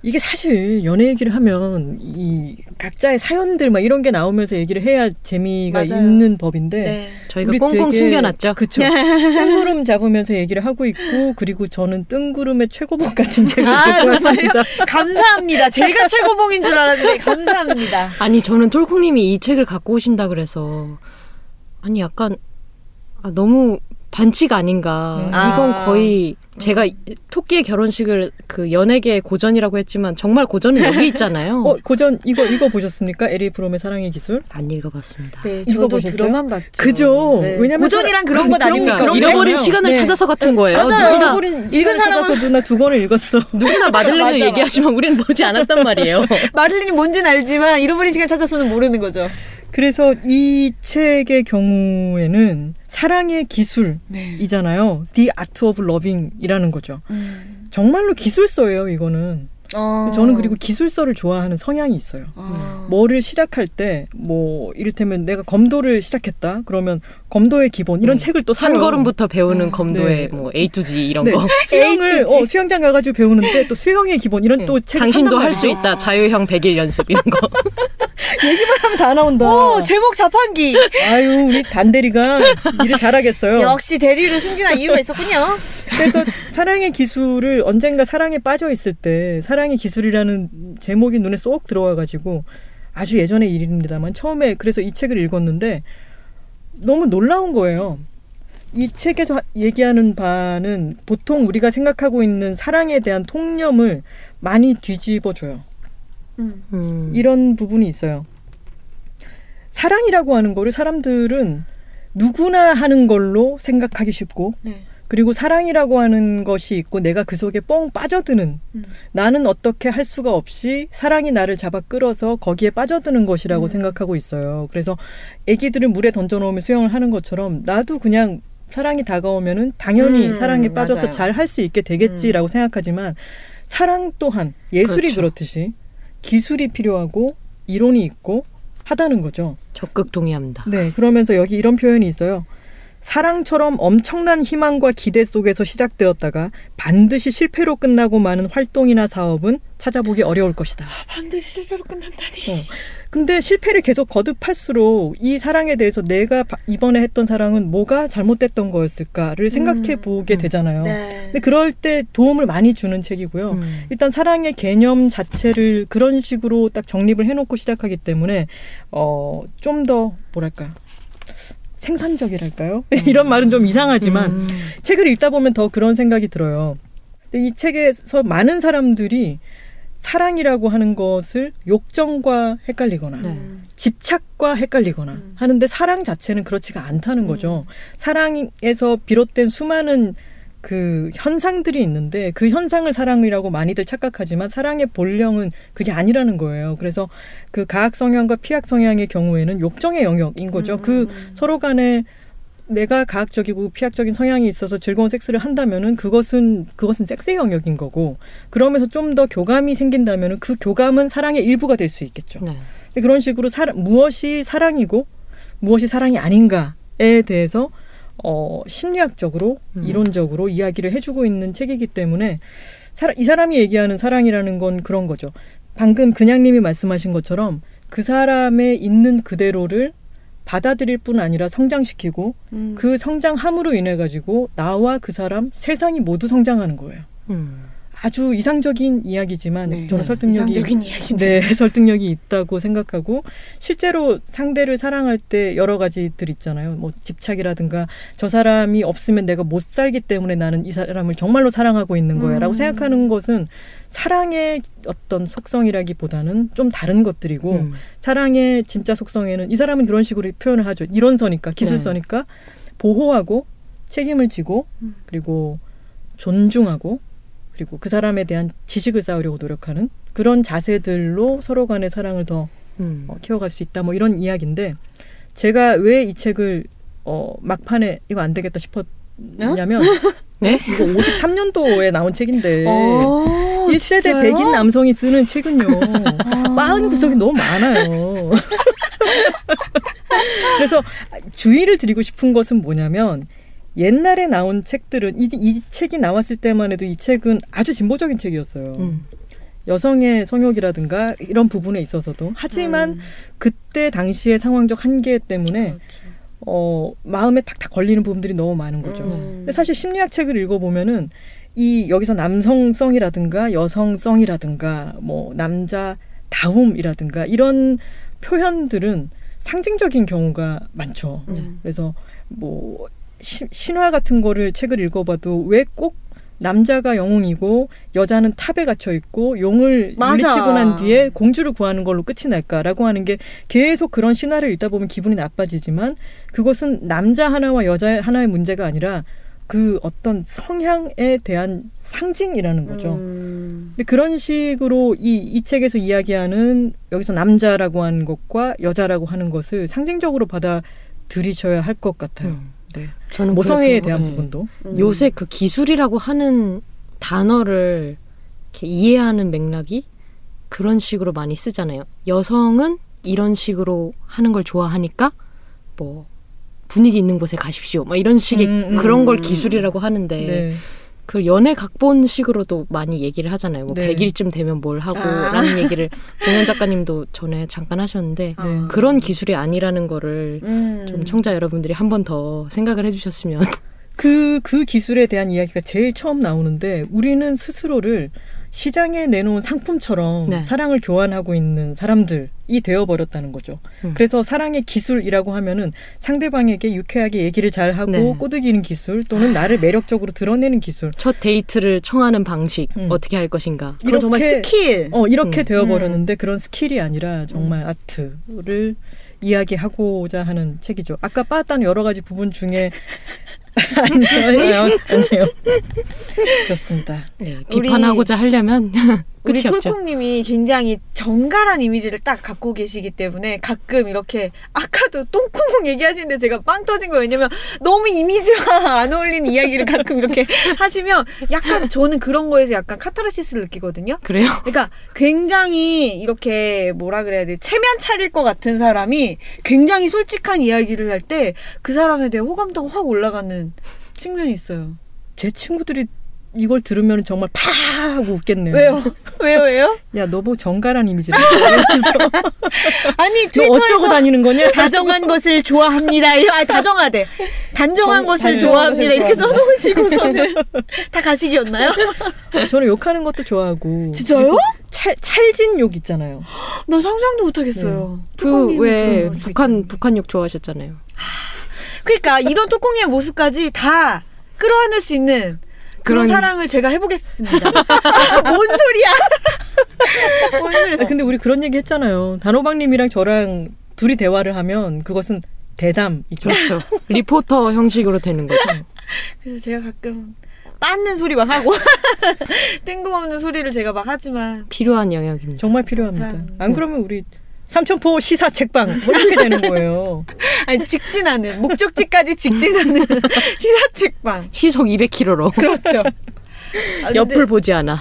이게 사실 연애 얘기를 하면 이 각자의 사연들 막 이런 게 나오면서 얘기를 해야 재미가 맞아요. 있는 법인데 네. 저희가 꽁꽁 숨겨놨죠. 그쵸. 뜬구름 잡으면서 얘기를 하고 있고 그리고 저는 뜬구름의 최고봉 같은 책을 아, 왔습니다. 감사합니다. 제가 최고봉인 줄 알았는데 감사합니다. 아니 저는 톨콩님이 이 책을 갖고 오신다 그래서 아니 약간 아, 너무 반칙 아닌가. 음. 이건 아. 거의 제가 토끼의 결혼식을 그 연예계의 고전이라고 했지만 정말 고전은 여기 있잖아요. 어, 고전 이거 이거 보셨습니까? 에리 브롬의 사랑의 기술? 안 읽어봤습니다. 네, 이거 저도 보셨어요? 들어만 봤죠. 그죠. 네. 왜냐면 고전이란 그런 건 그런 아닙니까? 거, 그러니까 그런 잃어버린 거예요. 시간을 네. 찾아서 같은 거예요. 맞아요. 누구나 잃어버린 읽은 사람은- 누나 두 권을 읽었어. 누구나 마들렌을 맞아, 얘기하지만 우리는 보지 않았단 말이에요. 마들린이 뭔지는 알지만 잃어버린 시간 찾아서는 모르는 거죠. 그래서 이 책의 경우에는 사랑의 기술이잖아요. 네. The Art of Loving이라는 거죠. 음. 정말로 기술서예요, 이거는. 어. 저는 그리고 기술서를 좋아하는 성향이 있어요. 어. 뭐를 시작할 때, 뭐, 이를테면 내가 검도를 시작했다? 그러면 검도의 기본, 이런 네. 책을 또 사요. 한 걸음부터 배우는 검도의 네. 뭐 A to G 이런 네. 거. 수영을. 어, 수영장 가가지고 배우는데 또 수영의 기본, 이런 또 책을 당신도 할 수. 있다. 자유형 100일 연습 이런 거. 하면 다 나온다. 오, 제목 자판기. 아유, 우리 단대리가 일을 잘하겠어요. 역시 대리를 승진한 이유가 있었군요. 그래서 사랑의 기술을 언젠가 사랑에 빠져 있을 때 사랑의 기술이라는 제목이 눈에 쏙 들어와 가지고 아주 예전의 일입니다만 처음에 그래서 이 책을 읽었는데 너무 놀라운 거예요. 이 책에서 하- 얘기하는 바는 보통 우리가 생각하고 있는 사랑에 대한 통념을 많이 뒤집어 줘요. 음. 음. 이런 부분이 있어요. 사랑이라고 하는 거를 사람들은 누구나 하는 걸로 생각하기 쉽고 네. 그리고 사랑이라고 하는 것이 있고 내가 그 속에 뻥 빠져드는 음. 나는 어떻게 할 수가 없이 사랑이 나를 잡아 끌어서 거기에 빠져드는 것이라고 음. 생각하고 있어요. 그래서 아기들을 물에 던져놓으면 수영을 하는 것처럼 나도 그냥 사랑이 다가오면은 당연히 음, 사랑에 빠져서. 잘 할 수 있게 되겠지라고 생각하지만 사랑 또한 예술이 그렇죠. 그렇듯이 기술이 필요하고 이론이 있고 하다는 거죠. 적극 동의합니다. 네, 그러면서 여기 이런 표현이 있어요. 사랑처럼 엄청난 희망과 기대 속에서 시작되었다가 반드시 실패로 끝나고 마는 활동이나 사업은 찾아보기 어려울 것이다. 반드시 실패로 끝난다니. 어. 근데 실패를 계속 거듭할수록 이 사랑에 대해서 내가 바- 이번에 했던 사랑은 뭐가 잘못됐던 거였을까를 생각해 보게 음. 되잖아요. 네. 근데 그럴 때 도움을 많이 주는 책이고요. 음. 일단 사랑의 개념 자체를 그런 식으로 딱 정립을 해놓고 시작하기 때문에 어, 좀 더 뭐랄까 생산적이랄까요? 이런 말은 좀 이상하지만 음. 책을 읽다 보면 더 그런 생각이 들어요. 근데 이 책에서 많은 사람들이 사랑이라고 하는 것을 욕정과 헷갈리거나 네. 음. 집착과 헷갈리거나 음. 하는데 사랑 자체는 그렇지가 않다는 거죠. 사랑에서 비롯된 수많은 그 현상들이 있는데 그 현상을 사랑이라고 많이들 착각하지만 사랑의 본령은 그게 아니라는 거예요. 그래서 그 가학 성향과 피학 성향의 경우에는 욕정의 영역인 거죠. 음. 그 서로 간에 내가 가학적이고 피학적인 성향이 있어서 즐거운 섹스를 한다면은 그것은 그것은 섹스의 영역인 거고 그러면서 좀 더 교감이 생긴다면은 그 교감은 사랑의 일부가 될 수 있겠죠. 네. 그런 식으로 사랑, 무엇이 사랑이고 무엇이 사랑이 아닌가에 대해서 어, 심리학적으로 음. 이론적으로 이야기를 해주고 있는 책이기 때문에 사, 이 사람이 얘기하는 사랑이라는 건 그런 거죠. 방금 그냥님이 말씀하신 것처럼 그 사람의 있는 그대로를 받아들일 뿐 아니라 성장시키고 음. 그 성장함으로 인해 가지고 나와 그 사람 세상이 모두 성장하는 거예요. 음. 아주 이상적인 이야기지만 네. 저는 네. 설득력이 이상적인 이야기네. 네, 설득력이 있다고 생각하고 실제로 상대를 사랑할 때 여러 가지들 있잖아요. 뭐 집착이라든가 저 사람이 없으면 내가 못 살기 때문에 나는 이 사람을 정말로 사랑하고 있는 거야라고 음. 생각하는 것은 사랑의 어떤 속성이라기보다는 좀 다른 것들이고 음. 사랑의 진짜 속성에는 이 사람은 그런 식으로 표현을 하죠. 이론서니까 기술서니까 보호하고 책임을 지고 음. 그리고 존중하고 그리고 그 사람에 대한 지식을 쌓으려고 노력하는 그런 자세들로 서로 간의 사랑을 더 음. 어, 키워갈 수 있다. 뭐 이런 이야기인데 제가 왜 이 책을 어, 막판에 이거 안 되겠다 싶었냐면 네? 이거 53년도에 나온 책인데 어, 1세대 진짜요? 백인 남성이 쓰는 책은요. 아. 빠은 구석이 너무 많아요. 그래서 주의를 드리고 싶은 것은 뭐냐면 옛날에 나온 책들은 이, 이 책이 나왔을 때만 해도 이 책은 아주 진보적인 책이었어요. 음. 여성의 성욕이라든가 이런 부분에 있어서도 하지만 음. 그때 당시의 상황적 한계 때문에 그렇죠. 어, 마음에 탁탁 걸리는 부분들이 너무 많은 거죠. 음. 근데 사실 심리학 책을 읽어보면은 이 여기서 남성성이라든가 여성성이라든가 뭐 남자 다움이라든가 이런 표현들은 상징적인 경우가 많죠. 음. 그래서 뭐 시- 신화 같은 거를 책을 읽어봐도 왜꼭 남자가 영웅이고 여자는 탑에 갇혀 있고 용을. 물리치고 난 뒤에 공주를 구하는 걸로 끝이 날까라고 하는 게 계속 그런 신화를 읽다 보면 기분이 나빠지지만 그것은 남자 하나와 여자 하나의 문제가 아니라 그 어떤 성향에 대한 상징이라는 거죠. 음. 근데 그런 식으로 이, 이 책에서 이야기하는 여기서 남자라고 하는 것과 여자라고 하는 것을 상징적으로 받아들이셔야 할 것 같아요. 음. 네. 저는 모성애에 대한 네. 부분도. 음. 요새 그 기술이라고 하는 단어를 이해하는 맥락이 그런 식으로 많이 쓰잖아요. 여성은 이런 식으로 하는 걸 좋아하니까 뭐 분위기 있는 곳에 가십시오. 막 이런 식의 음, 음. 그런 걸 기술이라고 하는데 네. 그 연애 각본식으로도 많이 얘기를 하잖아요. 뭐 네. 100일쯤 되면 뭘 하고 아. 라는 얘기를 동현 작가님도 전에 잠깐 하셨는데 네. 그런 기술이 아니라는 거를 음. 좀 청자 여러분들이 한 번 더 생각을 해주셨으면 그, 그 기술에 대한 이야기가 제일 처음 나오는데 우리는 스스로를 시장에 내놓은 상품처럼 네. 사랑을 교환하고 있는 사람들이 되어버렸다는 거죠. 음. 그래서 사랑의 기술이라고 하면은 상대방에게 유쾌하게 얘기를 잘 하고 네. 꼬드기는 기술 또는 나를 매력적으로 드러내는 기술. 첫 데이트를 청하는 방식 음. 어떻게 할 것인가. 그건 정말 이렇게- 스킬. 어 이렇게 음. 되어버렸는데 그런 skill이 아니라 정말 art를 이야기하고자 하는 책이죠. 아까 빠았다는 여러 가지 부분 중에 아니요, 아니요. 그렇습니다. 네, 비판하고자 하려면 우리. 톨콩님이 굉장히 정갈한 이미지를 딱 갖고 계시기 때문에 가끔 이렇게 아까도 똥구멍 얘기하시는데 제가 빵 터진 거예요. 왜냐면 너무 이미지와 안 어울리는 이야기를 가끔 이렇게 하시면 약간 저는 그런 거에서 약간 카타르시스를 느끼거든요. 그래요? 그러니까 굉장히 이렇게 뭐라 그래야 돼 체면 차릴 것 같은 사람이 굉장히 솔직한 이야기를 할 때 그 사람에 대해 호감도가 확 올라가는 측면이 있어요. 제 친구들이 이걸 들으면 정말 파 하고 웃겠네요. 왜요? 왜요? 왜요? 야, 너 뭐 정갈한 그래서 아니 너 어쩌고 다니는 거냐? 다정한 것을 좋아합니다. 아니, 다정하대. 단정한 정- 것을 좋아합니다. 이렇게. 써놓으시고서는 다 가식이었나요? 저는 욕하는 것도 좋아하고. 진짜요? 찰 찰진 욕 있잖아요. 나 상상도 못하겠어요. 그 토콩님이 왜 그런 모습이 북한 있다니. 북한 욕 좋아하셨잖아요. 그러니까 이런 토콩이의 모습까지 다 끌어안을 수 있는 그런, 그런- 사랑을 제가 해보겠습니다. 뭔 소리야? 뭔 소리야? 아, 근데 우리 그런 얘기 했잖아요. 단호박님이랑 저랑 둘이 대화를 하면 그것은 대담이죠. 그렇죠. 리포터 형식으로 되는 거죠. 그래서 제가 가끔 빻는 소리 막 하고 뜬금없는 소리를 제가 막 하지만 필요한 영역입니다. 정말 필요합니다. 안 그러면 우리 삼천포 시사 책방 뭐 이렇게 되는 거예요. 아니 직진하는 목적지까지 직진하는 시사 책방 시속 200km로 그렇죠. 아, 옆을 보지 않아.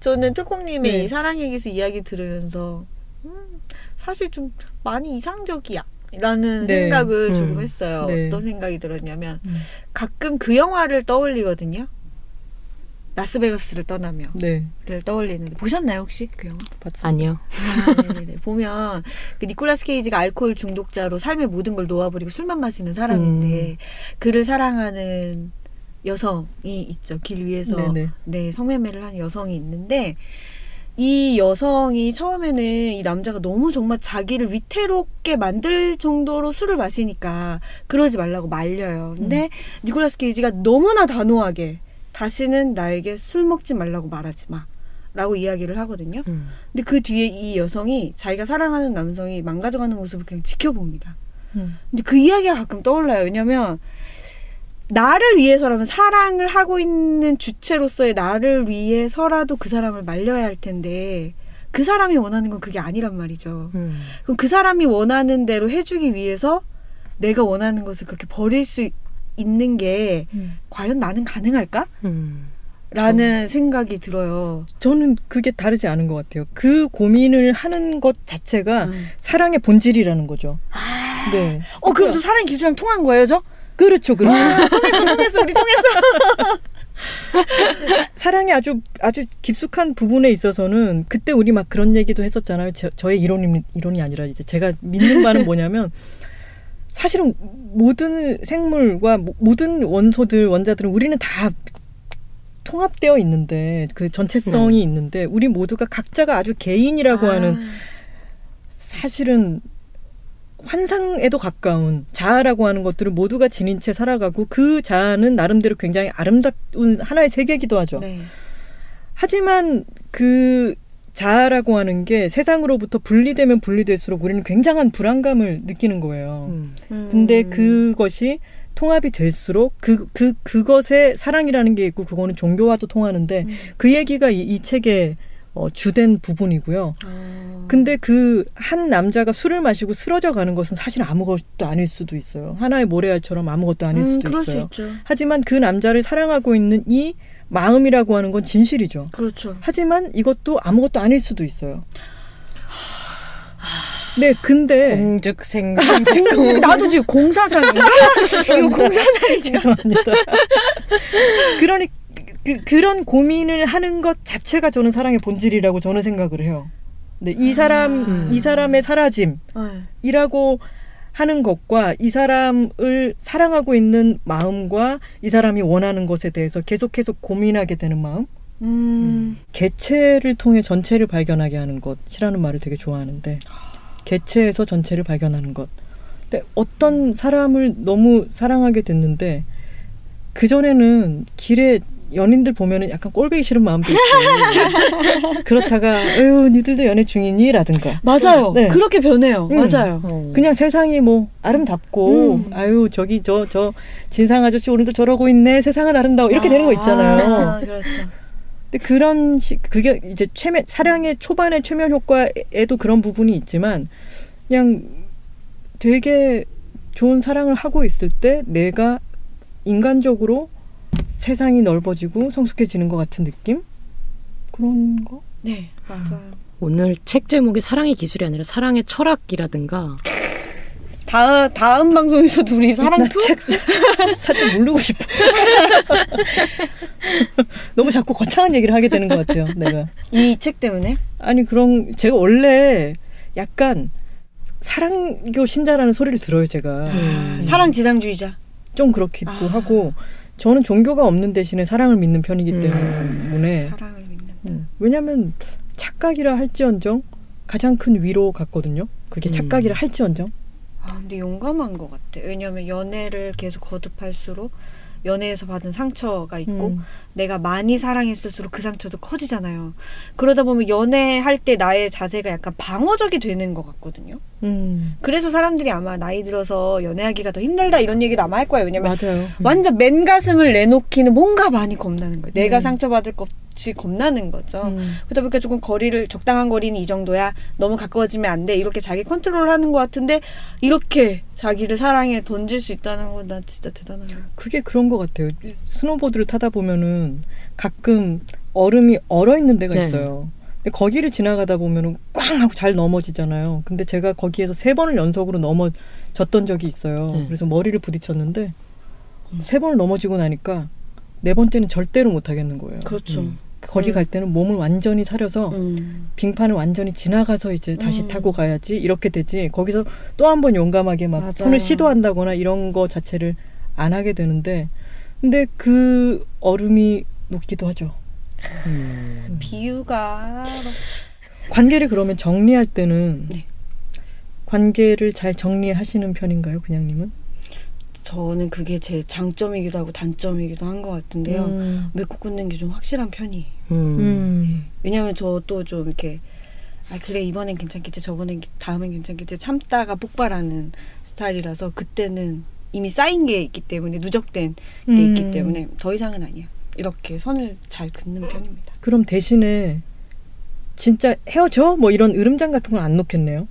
저는 토콩님의 네. 이 사랑 얘기서 이야기 들으면서 음, 사실 좀 많이 이상적이야. 라는 네. 생각을 음. 조금 했어요. 네. 어떤 생각이 들었냐면 음. 가끔 그 영화를 떠올리거든요. 라스베가스를 떠나며를 네, 떠올리는데 보셨나요 혹시 그 영화? 봤습니다. 아니요. 아, 네네네. 보면 그 니콜라스 케이지가 알코올 중독자로 삶의 모든 걸 놓아버리고 술만 마시는 사람인데 음. 그를 사랑하는 여성이 있죠. 길 위에서 네네. 네 성매매를 하는 여성이 있는데 이 여성이 처음에는 이 남자가 너무 정말 자기를 위태롭게 만들 정도로 술을 마시니까 그러지 말라고 말려요. 근데 니콜라스 케이지가 너무나 단호하게 다시는 나에게 술 먹지 말라고 말하지 마. 라고 이야기를 하거든요. 음. 근데 그 뒤에 이 여성이 자기가 사랑하는 남성이 망가져가는 모습을 그냥 지켜봅니다. 음. 근데 그 이야기가 가끔 떠올라요. 왜냐면 나를 위해서라면 사랑을 하고 있는 주체로서의 나를 위해서라도 그 사람을 말려야 할 텐데 그 사람이 원하는 건 그게 아니란 말이죠. 음. 그럼 그 사람이 원하는 대로 해주기 위해서 내가 원하는 것을 그렇게 버릴 수 있는 게 음. 과연 나는 가능할까? 음. 라는 생각이 들어요. 저는 그게 다르지 않은 것 같아요. 그 고민을 하는 것 자체가 음. 사랑의 본질이라는 거죠. 네. 어, 그럼 저 사랑 기술이랑 통한 거예요, 저? 그렇죠, 그렇죠. 통했어, 통했어, 우리 통했어. 사랑의 아주 아주 깊숙한 부분에 있어서는 그때 우리 막 그런 얘기도 했었잖아요. 저, 저의 이론이 이론이 아니라 이제 제가 믿는 바는 뭐냐면 사실은 모든 생물과 모- 모든 원소들 원자들은 우리는 다 통합되어 있는데 그 전체성이 있는데 우리 모두가 각자가 아주 개인이라고 하는 사실은 환상에도 가까운 자아라고 하는 것들을 모두가 지닌 채 살아가고 그 자아는 나름대로 굉장히 아름다운 하나의 세계이기도 하죠. 네. 하지만 그 자아라고 하는 게 세상으로부터 분리되면 분리될수록 우리는 굉장한 불안감을 느끼는 거예요. 음. 근데 음. 그것이 통합이 될수록 그, 그, 그것에 사랑이라는 게 있고 그거는 종교와도 통하는데 음. 그 얘기가 이, 이 책의 어, 주된 부분이고요. 어. 근데 그 한 남자가 술을 마시고 쓰러져 가는 것은 사실 아무것도 아닐 수도 있어요. 하나의 모래알처럼 아무것도 아닐 음, 수도 그럴 있어요. 수 있죠. 하지만 그 남자를 사랑하고 있는 이 마음이라고 하는 건 진실이죠. 그렇죠. 하지만 이것도 아무것도 아닐 수도 있어요. 네, 근데 공즉생생 나도 지금 공사상인가? 이거 공사상. 죄송합니다. 그러니 그, 그런 고민을 하는 것 자체가 저는 사랑의 본질이라고 저는 생각을 해요. 네, 이 사람 아. 이 사람의 사라짐이라고 하는 것과 이 사람을 사랑하고 있는 마음과 이 사람이 원하는 것에 대해서 계속 계속 고민하게 되는 마음 음. 개체를 통해 전체를 발견하게 하는 것이라는 말을 되게 좋아하는데 개체에서 전체를 발견하는 것. 근데 어떤 사람을 너무 사랑하게 됐는데 그 전에는 길에 연인들 보면은 약간 꼴보기 싫은 마음도 있고 그렇다가 에휴 니들도 연애 중이니라든가 맞아요. 네. 그렇게 변해요. 음. 맞아요. 어. 그냥 세상이 뭐 아름답고 음. 아유 저기 저저 진상 아저씨 오늘도 저러고 있네 세상은 아름다워 이렇게 되는 거 있잖아요. 아, 그렇죠. 근데 그런 식 그게 이제 최면 사랑의 초반의 최면 효과에도 그런 부분이 있지만 그냥 되게 좋은 사랑을 하고 있을 때 내가 인간적으로 세상이 넓어지고 성숙해지는 것 같은 느낌 그런 거 네, 맞아요. 오늘 책 제목이 사랑의 기술이 아니라 사랑의 철학이라든가 다음 다음 방송에서 둘이 사랑 투 살짝 모르고 싶어 너무 자꾸 거창한 얘기를 하게 되는 것 같아요 내가 이 책 때문에 아니 그런 제가 원래 약간 사랑교 신자라는 소리를 들어요 제가 음. 사랑 지상주의자. 좀 그렇기도 아. 하고 저는 종교가 없는 대신에 사랑을 믿는 편이기 음. 때문에 사랑을 믿는. 음, 왜냐하면 착각이라 할지언정 가장 큰 위로 같거든요 그게 음. 착각이라 할지언정 아 근데 용감한 것 같아. 왜냐면 연애를 계속 거듭할수록 연애에서 받은 상처가 있고 음. 내가 많이 사랑했을수록 그 상처도 커지잖아요. 그러다 보면 연애할 때 나의 자세가 약간 방어적이 되는 것 같거든요. 음, 그래서 사람들이 아마 나이 들어서 연애하기가 더 힘들다 이런 얘기도 아마 할 거예요. 왜냐면 맞아요 완전 맨 가슴을 내놓기는 뭔가 많이 겁나는 거예요. 내가 음. 상처받을 것이 겁나는 거죠. 음. 그러다 보니까 조금 거리를 적당한 거리는 이 정도야. 너무 가까워지면 안 돼. 이렇게 자기 컨트롤하는 것 같은데 이렇게 자기를 사랑에 던질 수 있다는 건나 진짜 대단한 거. 그게 그런 것 같아요 스노보드를 타다 보면은 가끔 얼음이 얼어 있는 데가 네. 있어요 근데 거기를 지나가다 보면은 꽝 하고 잘 넘어지잖아요 근데 제가 거기에서 세 번을 연속으로 넘어졌던 적이 있어요 네. 그래서 머리를 부딪혔는데 세 번을 넘어지고 나니까 네 번째는 절대로 못 하겠는 거예요 그렇죠. 음. 거기 음. 갈 때는 몸을 완전히 사려서 음. 빙판을 완전히 지나가서 이제 다시 음. 타고 가야지 이렇게 되지 거기서 또 한 번 용감하게 막 맞아요. 손을 시도한다거나 이런 거 자체를 안 하게 되는데 근데 그 얼음이 녹기도 하죠 음. 비유가 관계를 그러면 정리할 때는 네. 관계를 잘 정리하시는 편인가요 그냥님은 저는 그게 제 장점이기도 하고 단점이기도 한 것 같은데요. 음. 맺고 끊는 게 좀 확실한 편이에요. 음. 음. 왜냐면 저 또 좀 이렇게 아 그래 이번엔 괜찮겠지 저번엔 기- 다음엔 괜찮겠지 참다가 폭발하는 스타일이라서 그때는 이미 쌓인 게 있기 때문에 누적된 게 있기 음. 때문에 더 이상은 아니야 이렇게 선을 잘 긋는 편입니다 그럼 대신에 진짜 헤어져 뭐 이런 으름장 같은 건 안 놓겠네요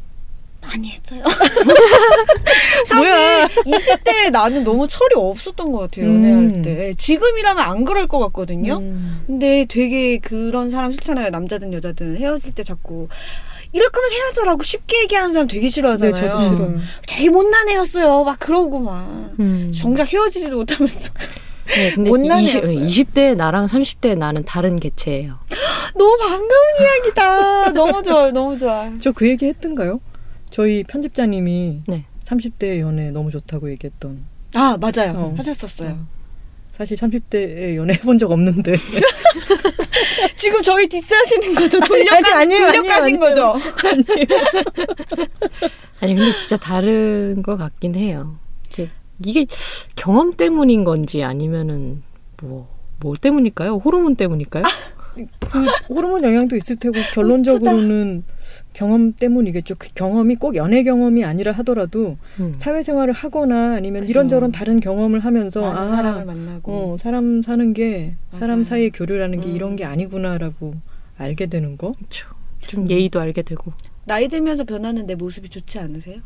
많이 했어요 사실 20대에 나는 너무 철이 없었던 것 같아요 연애할 음. 때 지금이라면 안 그럴 것 같거든요 음. 근데 되게 그런 사람 싫잖아요. 남자든 여자든 헤어질 때 자꾸 이럴 거면 헤어져라고 쉽게 얘기하는 사람 되게 네 싫어하잖아요. 저도 싫어요 되게 못난 애였어요. 막 그러고 막 음. 정작 헤어지지도 못하면서 네, 근데 못난 20, 애였어요. 20대 나랑 30대 나는 다른 개체예요. 너무 반가운 이야기다. 너무 좋아요. 너무 좋아요. 저그 얘기 했던가요? 저희 편집자님이 네. 30대 연애 너무 좋다고 얘기했던 아 맞아요. 어. 하셨었어요. 사실 30대에 연애 해본 적 없는데 지금 저희 디스하시는 거죠? 돌려가, 아니, 아니에요, 돌려가신 거죠? 아니 근데 진짜 다른 것 같긴 해요. 이게 경험 때문인 건지 아니면은 뭐 뭘 때문일까요? 호르몬 때문일까요? 그 호르몬 영향도 있을 테고 결론적으로는 경험 때문이겠죠. 그 경험이 꼭 연애 경험이 아니라 하더라도 음. 사회생활을 하거나 아니면 그죠. 이런저런 다른 경험을 하면서 많은 아, 사람을 만나고 어, 사람 사는 게 사람 맞아요. 사이의 교류라는 게 음. 이런 게 아니구나라고 알게 되는 거. 그렇죠. 좀 예의도 알게 되고. 나이 들면서 변하는 내 모습이 좋지 않으세요?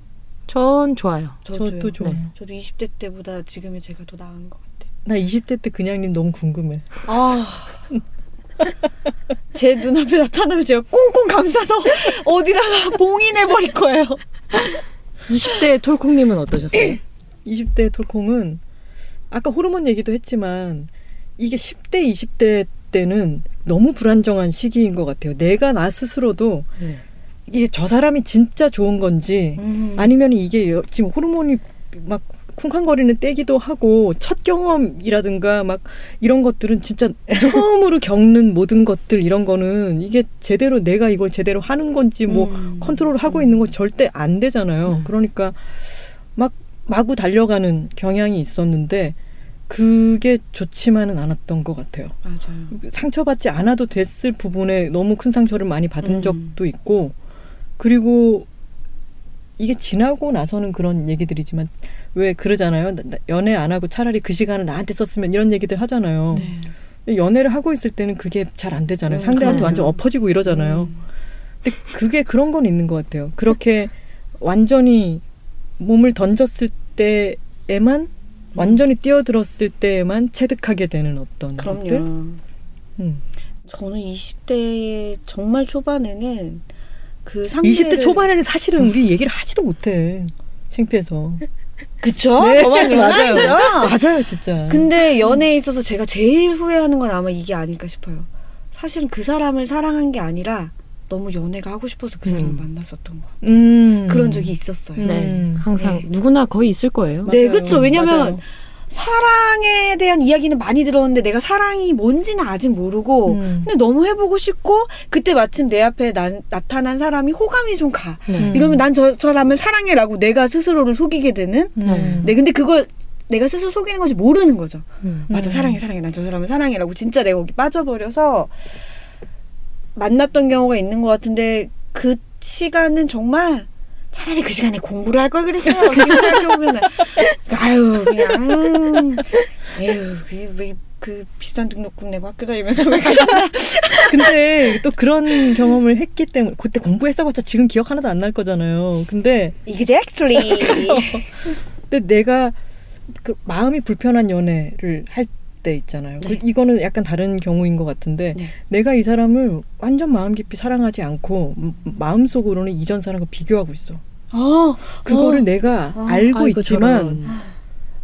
전 좋아요. 저도요. 저도 좋아요. 네. 저도 20대 때보다 지금이 제가 더 나은 것 같아요. 나 20대 때 그냥님 너무 궁금해. 아. 제 눈앞에 나타나면 제가 꽁꽁 감싸서 어디다가 봉인해버릴 거예요. 20대 톨콩님은 어떠셨어요? 20대 톨콩은 아까 호르몬 얘기도 했지만 이게 10대, 20대 때는 너무 불안정한 시기인 것 같아요. 내가 나 스스로도 네. 이게 저 사람이 진짜 좋은 건지 음. 아니면 이게 여- 지금 호르몬이 막 쿵쾅거리는 때기도 하고 첫 경험이라든가 막 이런 것들은 진짜 처음으로 겪는 모든 것들 이런 거는 이게 제대로 내가 이걸 제대로 하는 건지 뭐 음. 컨트롤 하고 있는 건 절대 안 되잖아요. 네. 그러니까 막 마구 달려가는 경향이 있었는데 그게 좋지만은 않았던 것 같아요. 맞아요. 상처받지 않아도 됐을 부분에 너무 큰 상처를 많이 받은 음. 적도 있고 그리고 이게 지나고 나서는 그런 얘기들이지만 왜 그러잖아요. 연애 안 하고 차라리 그 시간을 나한테 썼으면 이런 얘기들 하잖아요. 네. 연애를 하고 있을 때는 그게 잘 안 되잖아요. 음, 상대한테 그래요. 완전 엎어지고 이러잖아요. 근데 그게 그런 건 있는 것 같아요. 그렇게 완전히 몸을 던졌을 때에만 완전히 뛰어들었을 때에만 체득하게 되는 어떤 그럼요. 것들. 음. 저는 20대 정말 초반에는 그 상대를 20대 초반에는 사실은 우리 얘기를 하지도 못해. 창피해서. 그쵸? 네, 저만 맞아요. 맞아요. 맞아요, 진짜. 근데 연애에 있어서 제가 제일 후회하는 건 아마 이게 아닐까 싶어요. 사실은 그 사람을 사랑한 게 아니라 너무 연애가 하고 싶어서 그 사람을 음. 만났었던 거. 음. 그런 적이 있었어요. 음. 네, 항상 네. 누구나 거의 있을 거예요. 네, 맞아요. 그쵸. 왜냐면 맞아요. 사랑에 대한 이야기는 많이 들었는데 내가 사랑이 뭔지는 아직 모르고 음. 근데 너무 해보고 싶고 그때 마침 내 앞에 나, 나타난 사람이 호감이 좀 가. 네. 음. 이러면 난 저 사람을 사랑해라고 내가 스스로를 속이게 되는. 음. 네, 근데 그걸 내가 스스로 속이는 건지 모르는 거죠. 음. 맞아, 음. 사랑해, 사랑해. 난 저 사람을 사랑해라고 진짜 내가 거기 빠져버려서 만났던 경우가 있는 것 같은데 그 시간은 정말 차라리 그 시간에 공부를 할 걸 그랬어요. 지금 생각해보면은. 아유, 그냥, 음, 에휴, 그, 왜, 그 비싼 등록금 내고 학교 다니면서 왜 그러나. 근데 또 그런 경험을 했기 때문에 그때 공부했어봤자 지금 기억 하나도 안 날 거잖아요. 근데 Exactly. 근데 내가 그 마음이 불편한 연애를 할 때 있잖아요. 그 네. 이거는 약간 다른 경우인 것 같은데 네. 내가 이 사람을 완전 마음 깊이 사랑하지 않고 마음 속으로는 이전 사람과 비교하고 있어. 어, 그거를 어. 내가 어. 알고 아이고, 있지만 저런.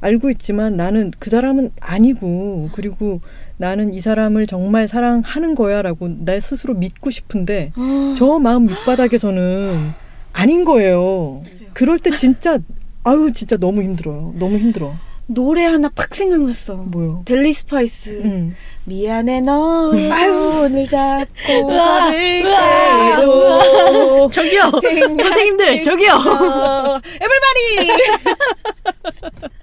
알고 있지만 나는 그 사람은 아니고 그리고 나는 이 사람을 정말 사랑하는 거야라고 내 스스로 믿고 싶은데 어. 저 마음 밑바닥에서는 아닌 거예요. 그럴 때 진짜 아유 진짜 너무 힘들어요. 너무 힘들어. 노래 하나 팍 생각났어. 뭐요? 델리 스파이스. 음. 미안해 너 손을 잡고 걸을 때도 저기요, 선생님들, 저기요. everybody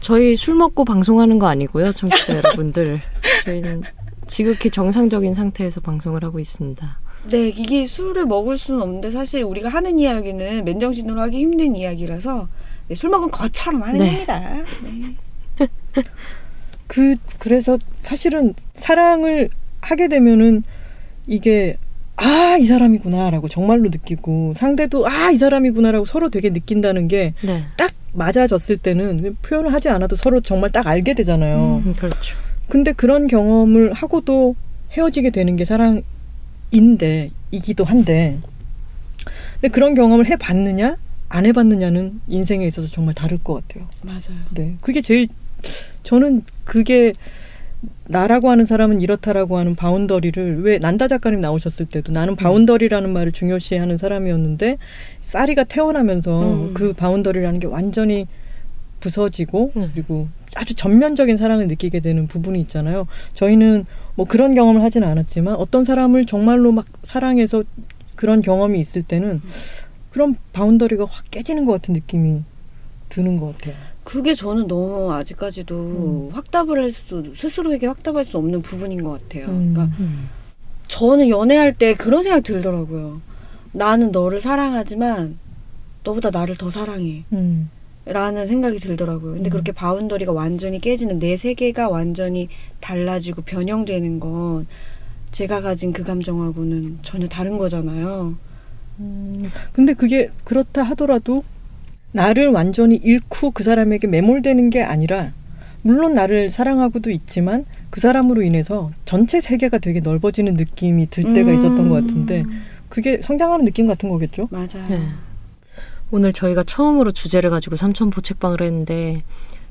저희 술 먹고 방송하는 거 아니고요, 청취자 여러분들. 저희는 지극히 정상적인 상태에서 방송을 하고 있습니다. 네 이게 술을 먹을 수는 없는데 사실 우리가 하는 이야기는 맨정신으로 하기 힘든 이야기라서 네, 술 먹은 것처럼 하는 네. 겁니다 네. 그 그래서 사실은 사랑을 하게 되면은 이게 아 이 사람이구나라고 정말로 느끼고 상대도 아 이 사람이구나라고 서로 되게 느낀다는 게딱 네, 맞아졌을 때는 표현을 하지 않아도 서로 정말 딱 알게 되잖아요. 음, 그렇죠. 근데 그런 경험을 하고도 헤어지게 되는 게 사랑인데 이기도 한데 근데 그런 경험을 해봤느냐 안 해봤느냐는 인생에 있어서 정말 다를 것 같아요. 맞아요 네, 그게 제일 저는 그게 나라고 하는 사람은 이렇다라고 하는 boundary를 왜 난다 작가님 나오셨을 때도 나는 boundary라는 말을 중요시하는 사람이었는데 쌀이가 태어나면서 음. 그 boundary라는 게 완전히 부서지고 음. 그리고 아주 전면적인 사랑을 느끼게 되는 부분이 있잖아요. 저희는 뭐 그런 경험을 하지는 않았지만 어떤 사람을 정말로 막 사랑해서 그런 경험이 있을 때는 그런 boundary가 확 깨지는 것 같은 느낌이 드는 것 같아요. 그게 저는 너무 아직까지도 확답을 할 수 스스로에게 확답할 수 없는 부분인 것 같아요 음. 그러니까 음. 저는 연애할 때 그런 생각 들더라고요 나는 너를 사랑하지만 너보다 나를 더 사랑해 음. 라는 생각이 들더라고요. 근데 음. 그렇게 boundary가 완전히 깨지는 내 세계가 완전히 달라지고 변형되는 건 제가 가진 그 감정하고는 전혀 다른 거잖아요. 음, 근데 그게 그렇다 하더라도 나를 완전히 잃고 그 사람에게 매몰되는 게 아니라 물론 나를 사랑하고도 있지만 그 사람으로 인해서 전체 세계가 되게 넓어지는 느낌이 들 때가 있었던 것 같은데 그게 성장하는 느낌 같은 거겠죠? 맞아요. 네. 오늘 저희가 처음으로 주제를 가지고 삼천포 책방을 했는데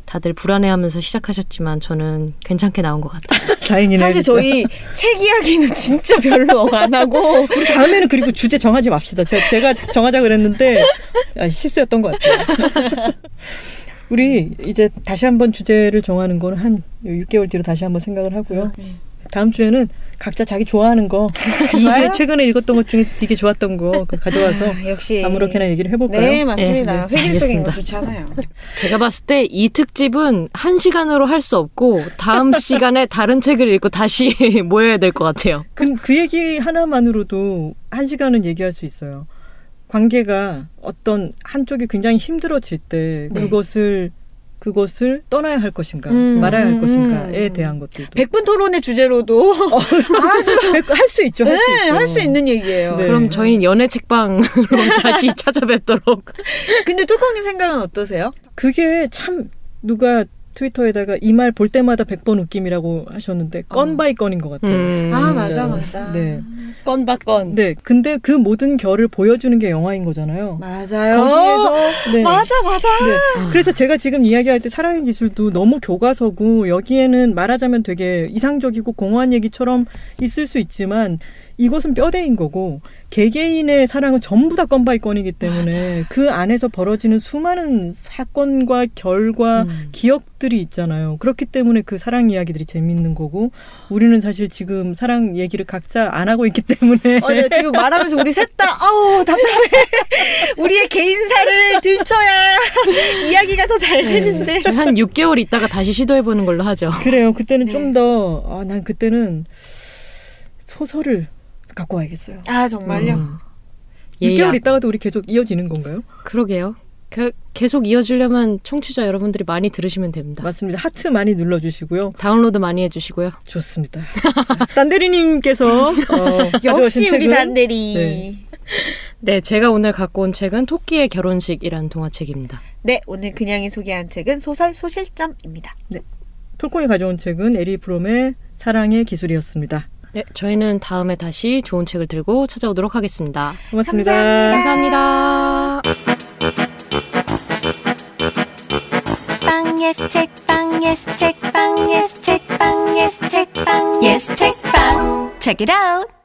다들 불안해하면서 시작하셨지만 저는 괜찮게 나온 것 같아요. 다행이네. 사실 진짜. 저희 책 이야기는 진짜 별로 안 하고 우리 다음에는 그리고 주제 정하지 맙시다. 제, 제가 정하자 그랬는데 아, 실수였던 것 같아요. 우리 이제 다시 한번 주제를 정하는 거는 한 6개월 뒤로 다시 한번 생각을 하고요. 네. 다음 주에는 각자 자기 좋아하는 거, 이게 최근에 읽었던 것 중에 되게 좋았던 거 그거 가져와서 아, 역시 아무렇게나 얘기를 해볼까요? 네 맞습니다. 네, 네, 획일적인 거 알겠습니다. 좋잖아요. 제가 봤을 때 이 특집은 한 시간으로 할 수 없고 다음 시간에 다른 책을 읽고 다시 모여야 될 것 같아요. 그, 그 얘기 하나만으로도 한 시간은 얘기할 수 있어요. 관계가 어떤 한쪽이 굉장히 힘들어질 때 네. 그것을 그것을 떠나야 할 것인가 음, 말아야 할 음, 것인가에 음. 대한 것들도 백분 토론의 주제로도 할수 있죠. 할수 네, 있죠. 할수 있는 얘기예요. 네. 그럼 저희는 연애 책방으로 다시 찾아뵙도록. 근데 뚜껑님 생각은 어떠세요? 그게 참 누가 트위터에다가 이 말 볼 때마다 100번 웃김이라고 하셨는데 건 by 건인 것 같아요. 음. 아. 맞아 맞아. 네. 건 바 건. 네. 근데 그 모든 결을 보여주는 게 영화인 거잖아요. 맞아요. 거기에서 네. 맞아 맞아. 네. 그래서 제가 지금 이야기할 때 사랑의 기술도 너무 교과서고 여기에는 말하자면 되게 이상적이고 공허한 얘기처럼 있을 수 있지만 이것은 뼈대인 거고 개개인의 사랑은 전부 다 건바이 건이기 때문에 그 안에서 벌어지는 수많은 사건과 결과 음. 기억들이 있잖아요. 그렇기 때문에 그 사랑 이야기들이 재밌는 거고 우리는 사실 지금 사랑 얘기를 각자 안 하고 있기 때문에 맞아요. 지금 말하면서 우리 셋 다 아우 답답해. 우리의 개인사를 들춰야 이야기가 더 잘 되는데. 저희 한 6개월 있다가 다시 시도해 보는 걸로 하죠. 그래요. 그때는 네. 좀 더, 아, 난 그때는 소설을 갖고 와야겠어요. 아 정말요. 음. 6개월 예약. 있다가도 우리 계속 이어지는 건가요? 그러게요. 그- 계속 이어지려면 청취자 여러분들이 많이 들으시면 됩니다. 맞습니다. 하트 많이 눌러주시고요. 다운로드 많이 해주시고요. 좋습니다. 자, 딴대리님께서 어, 역시 우리 단대리. 네. 네, 제가 오늘 갖고 온 책은 토끼의 결혼식이라는 동화책입니다. 네, 오늘 그냥이 소개한 책은 소설 소실점입니다. 톨콩이 가져온 책은 에리히 프롬의 사랑의 기술이었습니다. 네, 저희는 다음에 다시 좋은 책을 들고 찾아오도록 하겠습니다. 고맙습니다. 감사합니다. 감사합니다. 빵 yes 책빵 예스 책빵 예스 책빵 예스 책빵 예스 책빵 Check it out